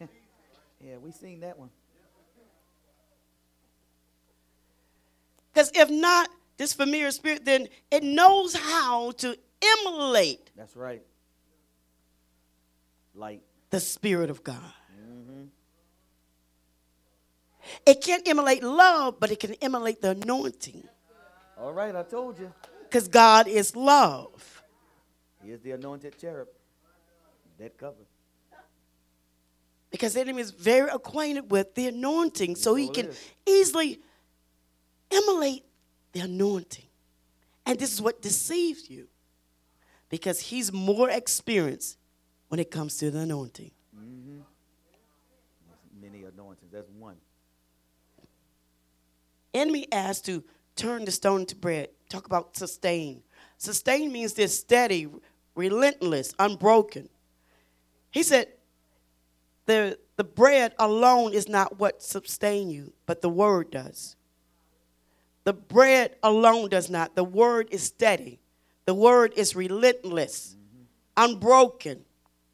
[SPEAKER 1] Yeah, we seen that one.
[SPEAKER 2] Because if not, this familiar spirit, then it knows how to emulate
[SPEAKER 1] That's right. Like
[SPEAKER 2] the Spirit of God. Mm-hmm. It can't emulate love, but it can emulate the anointing.
[SPEAKER 1] All right, I told you.
[SPEAKER 2] Because God is love.
[SPEAKER 1] He is the anointed cherub. That cover.
[SPEAKER 2] Because the enemy is very acquainted with the anointing, so he can easily emulate the anointing. And this is what deceives you. Because he's more experienced when it comes to the anointing. Mm-hmm.
[SPEAKER 1] Many anointings. That's one.
[SPEAKER 2] enemy asked to turn the stone into bread. Talk about sustain. Sustain means this steady, relentless, unbroken. He said, the, the bread alone is not what sustain you, but the word does. The bread alone does not. The word is steady. The word is relentless, mm-hmm. unbroken.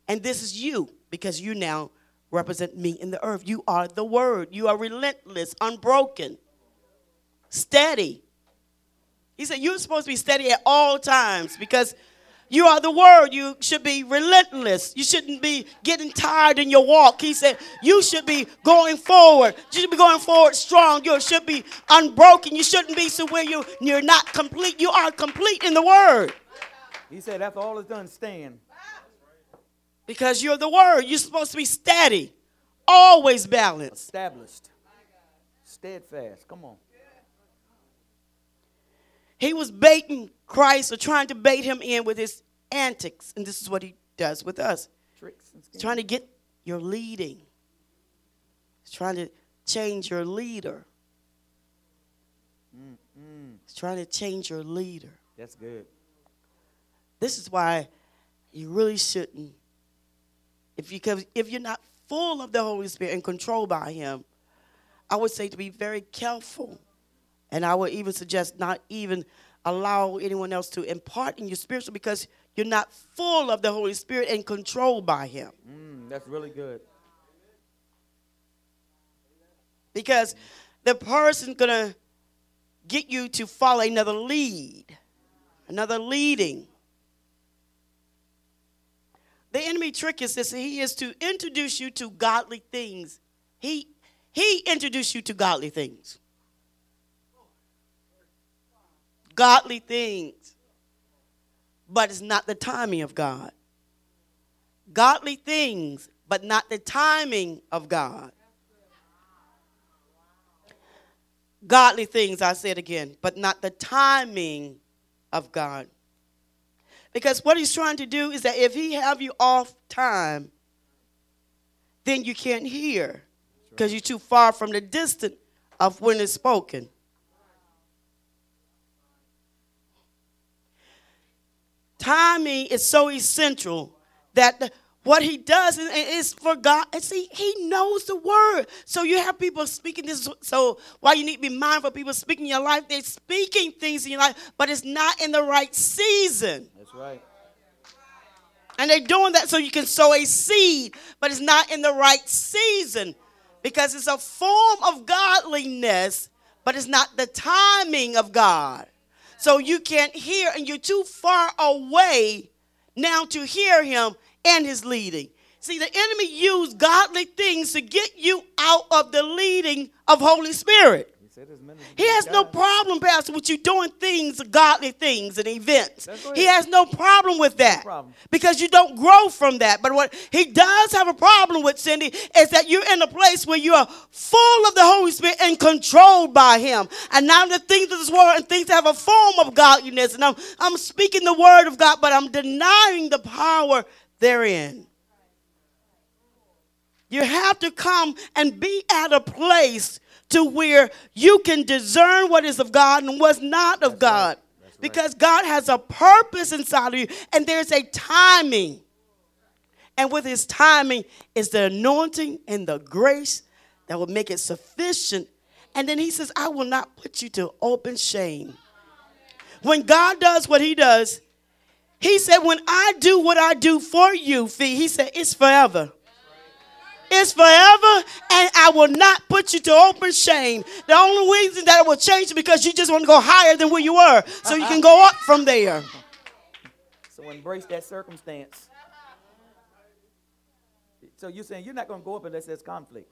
[SPEAKER 2] And this is you because you now represent me in the earth. You are the word. You are relentless, unbroken steady. He said, You're supposed to be steady at all times because you are the word. You should be relentless. You shouldn't be getting tired in your walk. He said, You should be going forward. You should be going forward strong. You should be unbroken. You shouldn't be so where you, you're not complete. You are complete in the word
[SPEAKER 1] He said, after all is done, stand.
[SPEAKER 2] because you're the word. You're supposed to be steady, always balanced.
[SPEAKER 1] Established. Steadfast. Come on.
[SPEAKER 2] He was baiting Christ or trying to bait him in with his antics. And this is what he does with us.
[SPEAKER 1] Tricks
[SPEAKER 2] He's trying to get your leading. He's trying to change your leader. He's trying to change your leader.
[SPEAKER 1] That's good.
[SPEAKER 2] This is why you really shouldn't. If you if you're not full of the Holy Spirit and controlled by Him, I would say to be very careful. And I would even suggest not even allow anyone else to impart in your spiritual because you're not full of the Holy Spirit and controlled by Him.
[SPEAKER 1] Mm, that's really good.
[SPEAKER 2] because the person's gonna get you to follow another lead, another leading. The enemy trick is this: he is to introduce you to godly things. He he introduced you to godly things. Godly things. But it's not the timing of God. Godly things, but not the timing of God. godly things, I said again, but not the timing of God. Because what he's trying to do is that if he have you off time, then you can't hear because you're too far from the distance of when it's spoken. Timing is so essential that the, what he does is, for God. And see, he knows the word. So you have people speaking this. So why you need to be mindful of people speaking in your life, they're speaking things in your life, but it's not in the right season.
[SPEAKER 1] That's right.
[SPEAKER 2] And they're doing that so you can sow a seed, but it's not in the right season because it's a form of godliness, but it's not the timing of God. So you can't hear, and you're too far away now to hear him and his leading. See, the enemy used godly things to get you out of the leading of Holy Spirit.
[SPEAKER 3] He said his ministry
[SPEAKER 2] He has no problem, Pastor, with you doing things, godly things and events. He has no problem with that. Because you don't grow from that. But what he does have a problem with, Cindy, is that you're in a place where you are full of the Holy Spirit and controlled by him. And now the things of this world and things that have a form of godliness. And I'm, I'm speaking the word of God, but I'm denying the power therein. You have to come and be at a place to where you can discern what is of God and what's not of God. Because God has a purpose inside of you, and there's a timing. And with his timing is the anointing and the grace that will make it sufficient. And then he says, I will not put you to open shame. When God does what he does, he said, When I do what I do for you, Fee, he said, It's forever. It's forever, and I will not put you to open shame. The only reason that it will change is because you just want to go higher than where you were, so you can go up from there.
[SPEAKER 3] So embrace that circumstance. So you're saying you're not going to go up unless there's conflict.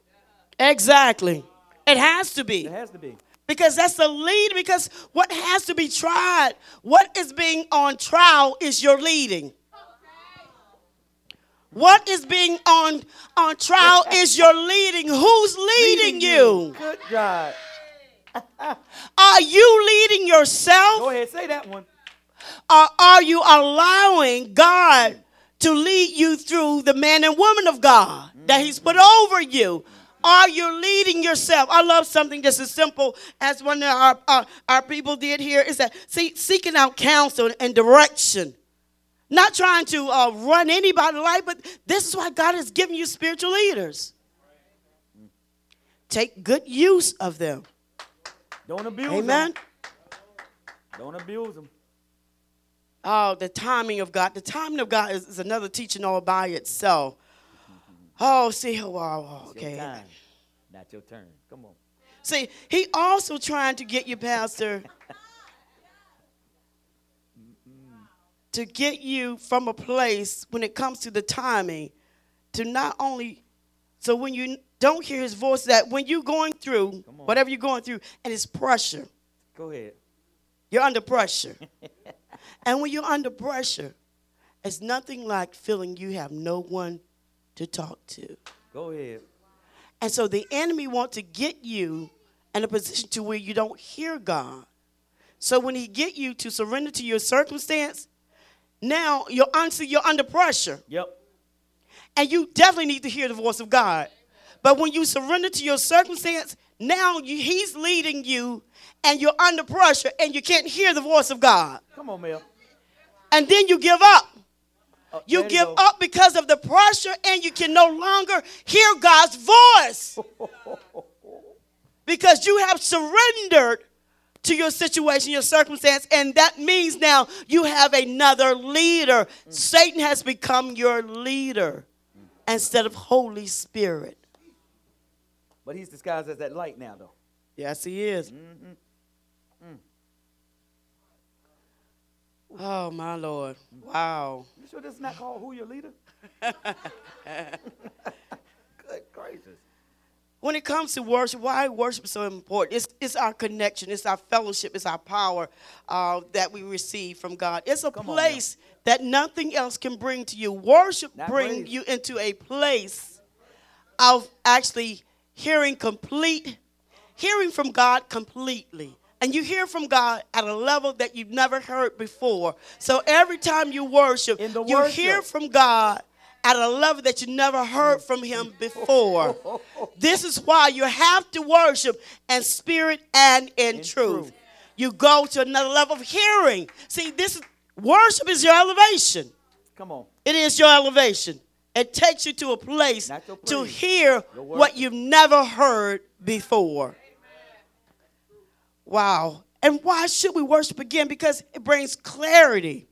[SPEAKER 2] Exactly. It has to be.
[SPEAKER 3] It has to be.
[SPEAKER 2] Because that's the lead, because what has to be tried, what is being on trial is your leading. What is being on, on trial is your leading. Who's leading, you?
[SPEAKER 3] Good God.
[SPEAKER 2] Are you leading yourself?
[SPEAKER 3] Go ahead, say that one.
[SPEAKER 2] Or are you allowing God to lead you through the man and woman of God that He's put mm-hmm. over you? Are you leading yourself? I love something just as simple as one of our, our, our people did here is that see, seeking out counsel and direction. Not trying to uh, run anybody's life, but this is why God has given you spiritual leaders. Take good use of them.
[SPEAKER 3] Don't abuse them.
[SPEAKER 2] Amen.
[SPEAKER 3] them. Don't abuse them.
[SPEAKER 2] Oh, the timing of God. The timing of God is, is another teaching all by itself. Oh, see, oh,
[SPEAKER 3] your
[SPEAKER 2] okay.
[SPEAKER 3] time, not your turn. Come on.
[SPEAKER 2] See, he also trying to get you, Pastor, to get you from a place when it comes to the timing to not only, so when you don't hear his voice, that when you're going through, whatever you're going through, and it's pressure,
[SPEAKER 3] Go ahead.
[SPEAKER 2] you're under pressure. and when you're under pressure, it's nothing like feeling you have no one to talk to.
[SPEAKER 3] Go ahead.
[SPEAKER 2] And so the enemy wants to get you in a position to where you don't hear God. So when he get you to surrender to your circumstance, now you're honestly you're under pressure.
[SPEAKER 3] Yep.
[SPEAKER 2] And you definitely need to hear the voice of God. But when you surrender to your circumstance, now you, he's leading you and you're under pressure and you can't hear the voice of God.
[SPEAKER 3] Come on, Mel.
[SPEAKER 2] And then you give up.
[SPEAKER 3] Oh,
[SPEAKER 2] You give
[SPEAKER 3] go.
[SPEAKER 2] up because of the pressure and you can no longer hear God's voice. because you have surrendered to your situation, your circumstance, and that means now you have another leader. Satan has become your leader instead of Holy Spirit.
[SPEAKER 3] But he's disguised as that light now, though.
[SPEAKER 2] Yes, he is. Mm-hmm. Mm. Oh, my Lord. Wow.
[SPEAKER 3] You sure this is not called Who Your Leader? Good gracious.
[SPEAKER 2] When it comes to worship, why worship is so important? It's, it's our connection, it's our fellowship, it's our power uh, that we receive from God. It's a
[SPEAKER 3] Come
[SPEAKER 2] place that nothing else can bring to you. Worship
[SPEAKER 3] Not
[SPEAKER 2] brings you into a place of actually hearing complete, hearing from God completely. And you hear from God at a level that you've never heard before. So every time you worship,
[SPEAKER 3] the
[SPEAKER 2] you
[SPEAKER 3] worship.
[SPEAKER 2] hear from God at a level that you never heard from Him before. This is why you have to worship in spirit and in,
[SPEAKER 3] In
[SPEAKER 2] truth.
[SPEAKER 3] truth.
[SPEAKER 2] You go to another level of hearing. See, this is worship is your elevation.
[SPEAKER 3] Come on.
[SPEAKER 2] It is your elevation. It takes you to a place to hear what you've never heard before. Wow. And why should we worship again? Because it brings clarity.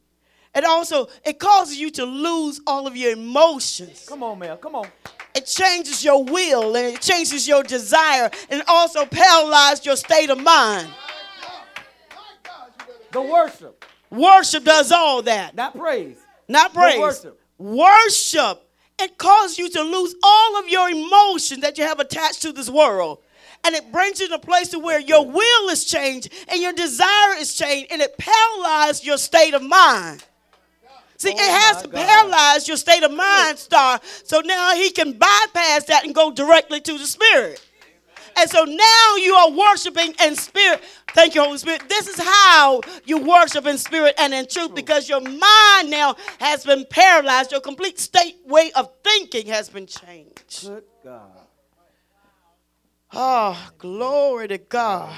[SPEAKER 2] It also it causes you to lose all of your emotions.
[SPEAKER 3] Come on, Mel. Come on.
[SPEAKER 2] It changes your will and it changes your desire and also paralyzes your state of mind.
[SPEAKER 3] The worship,
[SPEAKER 2] Worship does all that.
[SPEAKER 3] not praise.
[SPEAKER 2] Not
[SPEAKER 3] The
[SPEAKER 2] praise.
[SPEAKER 3] worship.
[SPEAKER 2] Worship. It causes you to lose all of your emotion that you have attached to this world. And it brings you to a place to where your will is changed and your desire is changed, and it paralyzes your state of mind. See, it oh, has
[SPEAKER 3] Oh
[SPEAKER 2] to
[SPEAKER 3] God.
[SPEAKER 2] paralyze your state of mind, star. So now he can bypass that and go directly to the spirit. And so now you are worshiping in spirit. Thank you, Holy Spirit. This is how you worship in spirit and in truth because your mind now has been paralyzed. Your complete state way of thinking has been changed.
[SPEAKER 3] Good God.
[SPEAKER 2] Oh, glory to God.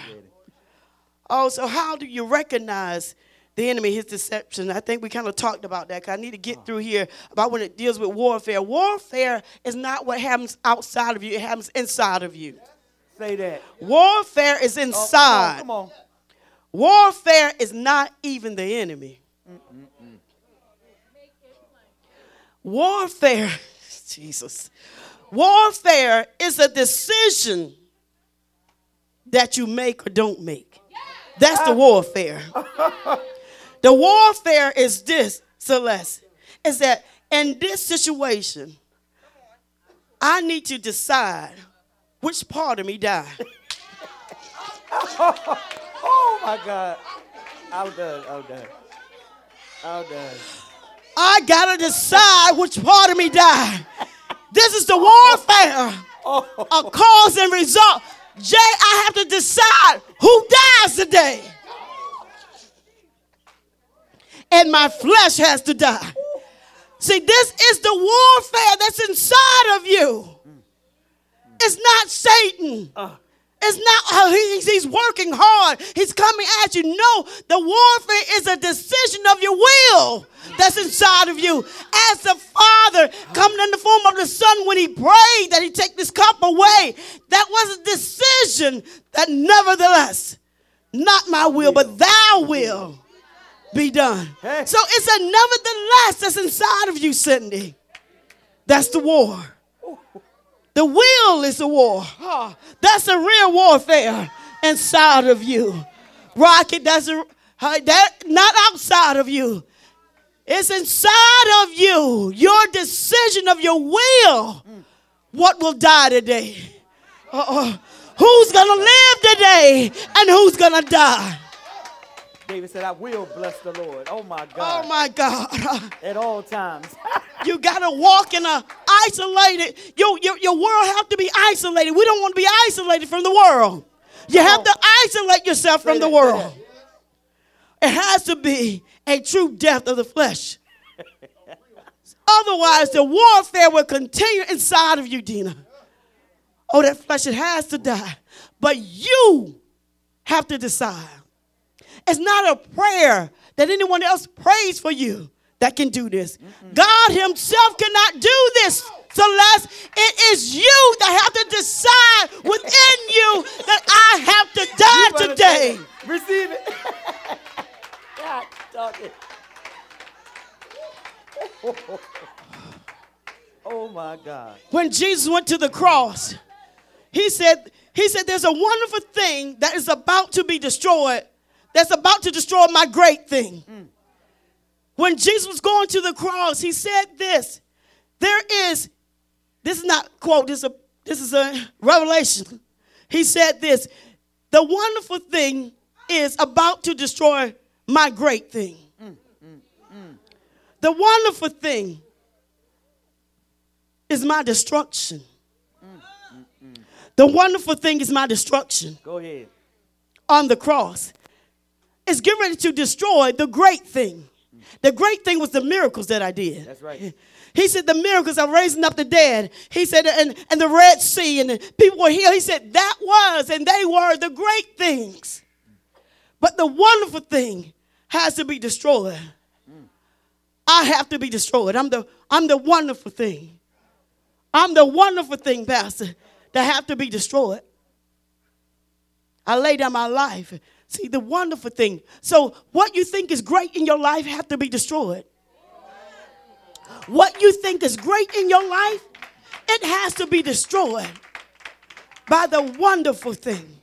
[SPEAKER 2] Oh, so how do you recognize the enemy, his deception? I think we kind of talked about that. 'cause I need to get through here about when it deals with warfare. Warfare is not what happens outside of you, it happens inside of you.
[SPEAKER 3] Say that.
[SPEAKER 2] Warfare is
[SPEAKER 3] Oh, come on,
[SPEAKER 2] inside.
[SPEAKER 3] come on.
[SPEAKER 2] Warfare is not even the enemy. Warfare, Jesus. Warfare is a decision that you make or don't make. That's the warfare. the warfare is this, Celeste, is that in this situation, I need to decide which part of me died.
[SPEAKER 3] Oh my God. I'm done. I'm done. I'm done.
[SPEAKER 2] I gotta decide which part of me died. This is the warfare oh. of cause and result. Jay, I have to decide who dies today. And my flesh has to die. See, this is the warfare that's inside of you. It's not Satan. It's not uh, how he's, he's working hard. He's coming at you. No, the warfare is a decision of your will that's inside of you. As the Father coming in the form of the Son when he prayed that he take this cup away, that was a decision that nevertheless, not my will, but thou will be done.
[SPEAKER 3] Hey.
[SPEAKER 2] So it's a nevertheless that's inside of you, Cindy. That's the war. The will is the war. That's the real warfare inside of you. Rocket, that's a, that not outside of you. It's inside of you. Your decision of your will. What will die today? Uh-uh. Who's gonna live today and who's gonna die?
[SPEAKER 3] David said, I will bless the Lord. Oh my God.
[SPEAKER 2] Oh my God.
[SPEAKER 3] At all times.
[SPEAKER 2] You gotta walk in a isolated. Your, your, your world have to be isolated. We don't want to be isolated from the world. You have to isolate yourself from
[SPEAKER 3] Say
[SPEAKER 2] the
[SPEAKER 3] that,
[SPEAKER 2] world. It has to be a true death of the flesh. Otherwise, the warfare will continue inside of you, Dina. Oh, that flesh, it has to die. But you have to decide. It's not a prayer that anyone else prays for you that can do this. God Himself cannot do this. Celeste, it is you that have to decide within you that I have to die today.
[SPEAKER 3] it. Receive it. God, dog it. Oh my God.
[SPEAKER 2] When Jesus went to the cross, He said, He said, There's a wonderful thing that is about to be destroyed, that's about to destroy my great thing. Mm. When Jesus was going to the cross, he said this. There is, this is not quote, this is a this is a revelation. He said this: the wonderful thing is about to destroy my great thing. Mm, mm, the wonderful thing is my destruction. The wonderful thing is my destruction
[SPEAKER 3] Go ahead.
[SPEAKER 2] on the cross. It's getting ready to destroy the great thing. The great thing was the miracles that I did.
[SPEAKER 3] That's right.
[SPEAKER 2] He said the miracles of raising up the dead. He said and, and the Red Sea and the people were healed. He said that was and they were the great things. But the wonderful thing has to be destroyed. I have to be destroyed. I'm the I'm the wonderful thing. I'm the wonderful thing, Pastor, that have to be destroyed. I lay down my life. See the wonderful thing. So what you think is great in your life have to be destroyed. What you think is great in your life, it has to be destroyed by the wonderful thing,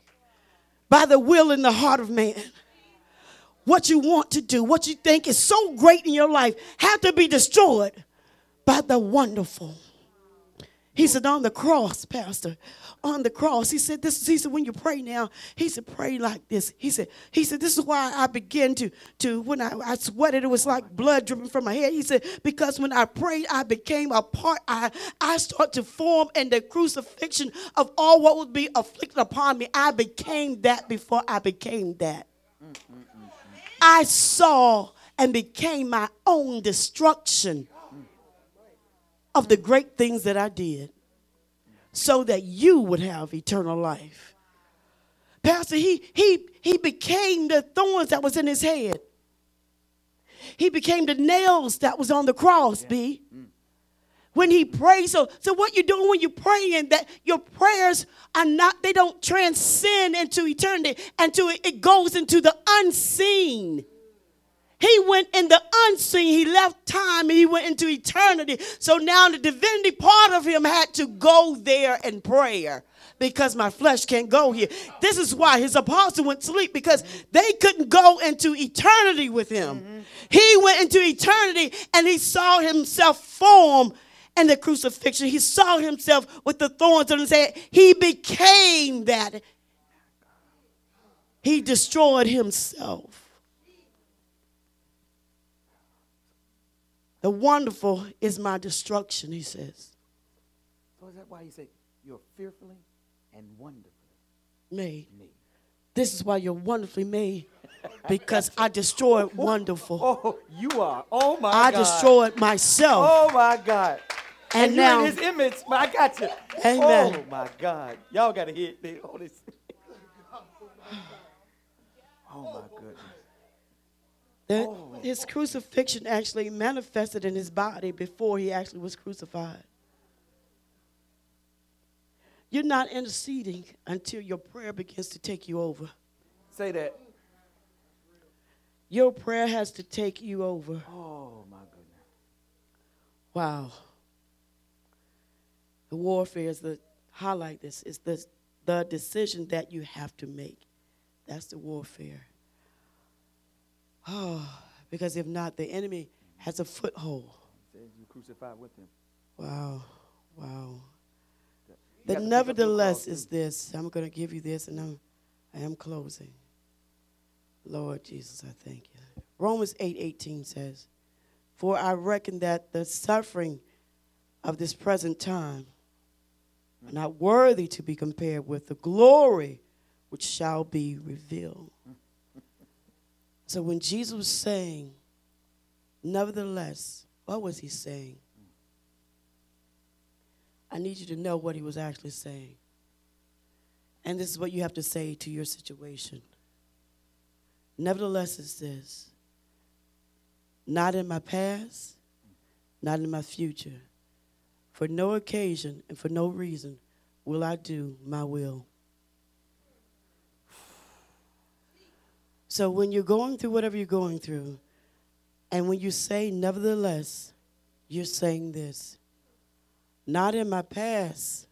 [SPEAKER 2] by the will in the heart of man. what you want to do, what you think is so great in your life, have to be destroyed by the wonderful. He said, on the cross, Pastor, on the cross. He said, this, he said, when you pray now, he said, pray like this. He said, he said, this is why I began to, to when I, I sweated, it was like blood dripping from my head. He said, because when I prayed, I became a part, I, I start to form in the crucifixion of all what would be afflicted upon me. I became that before I became that. I saw and became my own destruction of the great things that I did so that you would have eternal life. Pastor, he, he, he became the thorns that was in his head. He became the nails that was on the cross, B. Mm. When he prays, so so what you're doing when you're praying, that your prayers are not, they don't transcend into eternity, and to it goes into the unseen. He went in the unseen. He left time he went into eternity. So now the divinity part of him had to go there in prayer because my flesh can't go here. This is why his apostle went to sleep because they couldn't go into eternity with him. Mm-hmm. He went into eternity and he saw himself form in the crucifixion. He saw himself with the thorns on his head. He became that. He destroyed himself. The wonderful is my destruction, he says.
[SPEAKER 3] So is that why he said, You're fearfully and wonderfully
[SPEAKER 2] made? made. This is why you're wonderfully made. Because I destroyed oh, wonderful.
[SPEAKER 3] Oh, you are. Oh my
[SPEAKER 2] I
[SPEAKER 3] God.
[SPEAKER 2] I destroyed myself.
[SPEAKER 3] Oh my God.
[SPEAKER 2] And, and now
[SPEAKER 3] his image. I got you.
[SPEAKER 2] Amen.
[SPEAKER 3] Oh my God. Y'all gotta hit the Holy Oh my.
[SPEAKER 2] That oh. his crucifixion actually manifested in his body before he actually was crucified. You're not interceding until your prayer begins to take you over.
[SPEAKER 3] Say that.
[SPEAKER 2] Your prayer has to take you over.
[SPEAKER 3] Oh, my goodness.
[SPEAKER 2] Wow. The warfare is the highlight this is the, the decision that you have to make. That's the warfare. Oh, because if not, the enemy has a foothold.
[SPEAKER 3] You crucified with him.
[SPEAKER 2] Wow, wow. The nevertheless is this. I'm going to give you this, and I'm, I am closing. Lord Jesus, I thank you. Romans 8 18 says, For I reckon that the suffering of this present time are not worthy to be compared with the glory which shall be revealed. So when Jesus was saying, nevertheless, what was he saying? I need you to know what he was actually saying. And this is what you have to say to your situation. Nevertheless, is this not in my past, not in my future. For no occasion and for no reason will I do my will. So when you're going through whatever you're going through, and when you say nevertheless, you're saying this not in my past,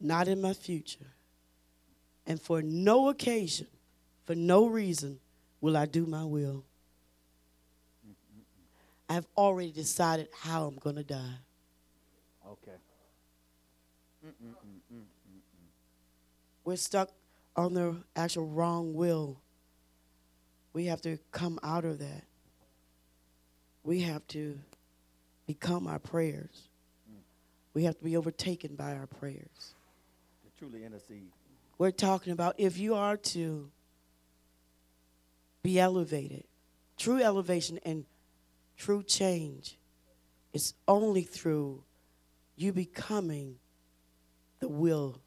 [SPEAKER 2] not in my future, and for no occasion, for no reason will I do my will. I've already decided how I'm going to die.
[SPEAKER 3] Okay. Mm-mm-mm-mm-mm.
[SPEAKER 2] We're stuck on the actual wrong will. We have to come out of that. We have to become our prayers. We have to be overtaken by our prayers.
[SPEAKER 3] To truly intercede.
[SPEAKER 2] We're talking about if you are to be elevated, true elevation and true change is only through you becoming the will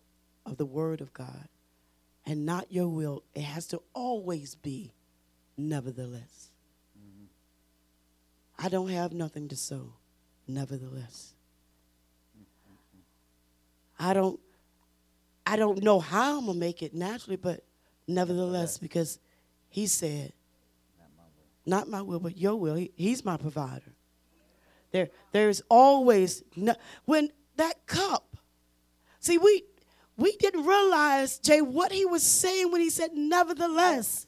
[SPEAKER 2] of the Word of God and not your will. It has to always be nevertheless. Mm-hmm. I don't have nothing to sow, nevertheless. I don't I don't know how I'm gonna make it naturally, but nevertheless, because he said, not my will, not my will but your will. He, he's my provider. There, there's always no, when that cup. See, we we didn't realize, Jay, what he was saying when he said, nevertheless.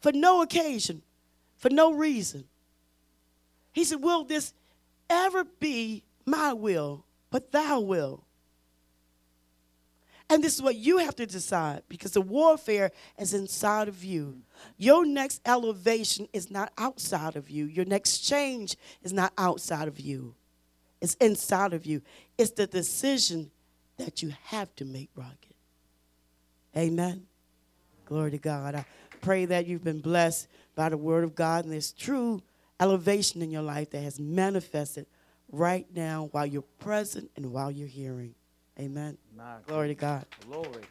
[SPEAKER 2] for no occasion, for no reason. He said, Will this ever be my will, but thou will? And this is what you have to decide because the warfare is inside of you. Your next elevation is not outside of you. Your next change is not outside of you. It's inside of you. It's the decision that you have to make, Rocket. Amen. Glory to God. I pray that you've been blessed by the word of God and there's true elevation in your life that has manifested right now while you're present and while you're hearing. Amen.
[SPEAKER 3] My
[SPEAKER 2] Glory to God.
[SPEAKER 3] Glory.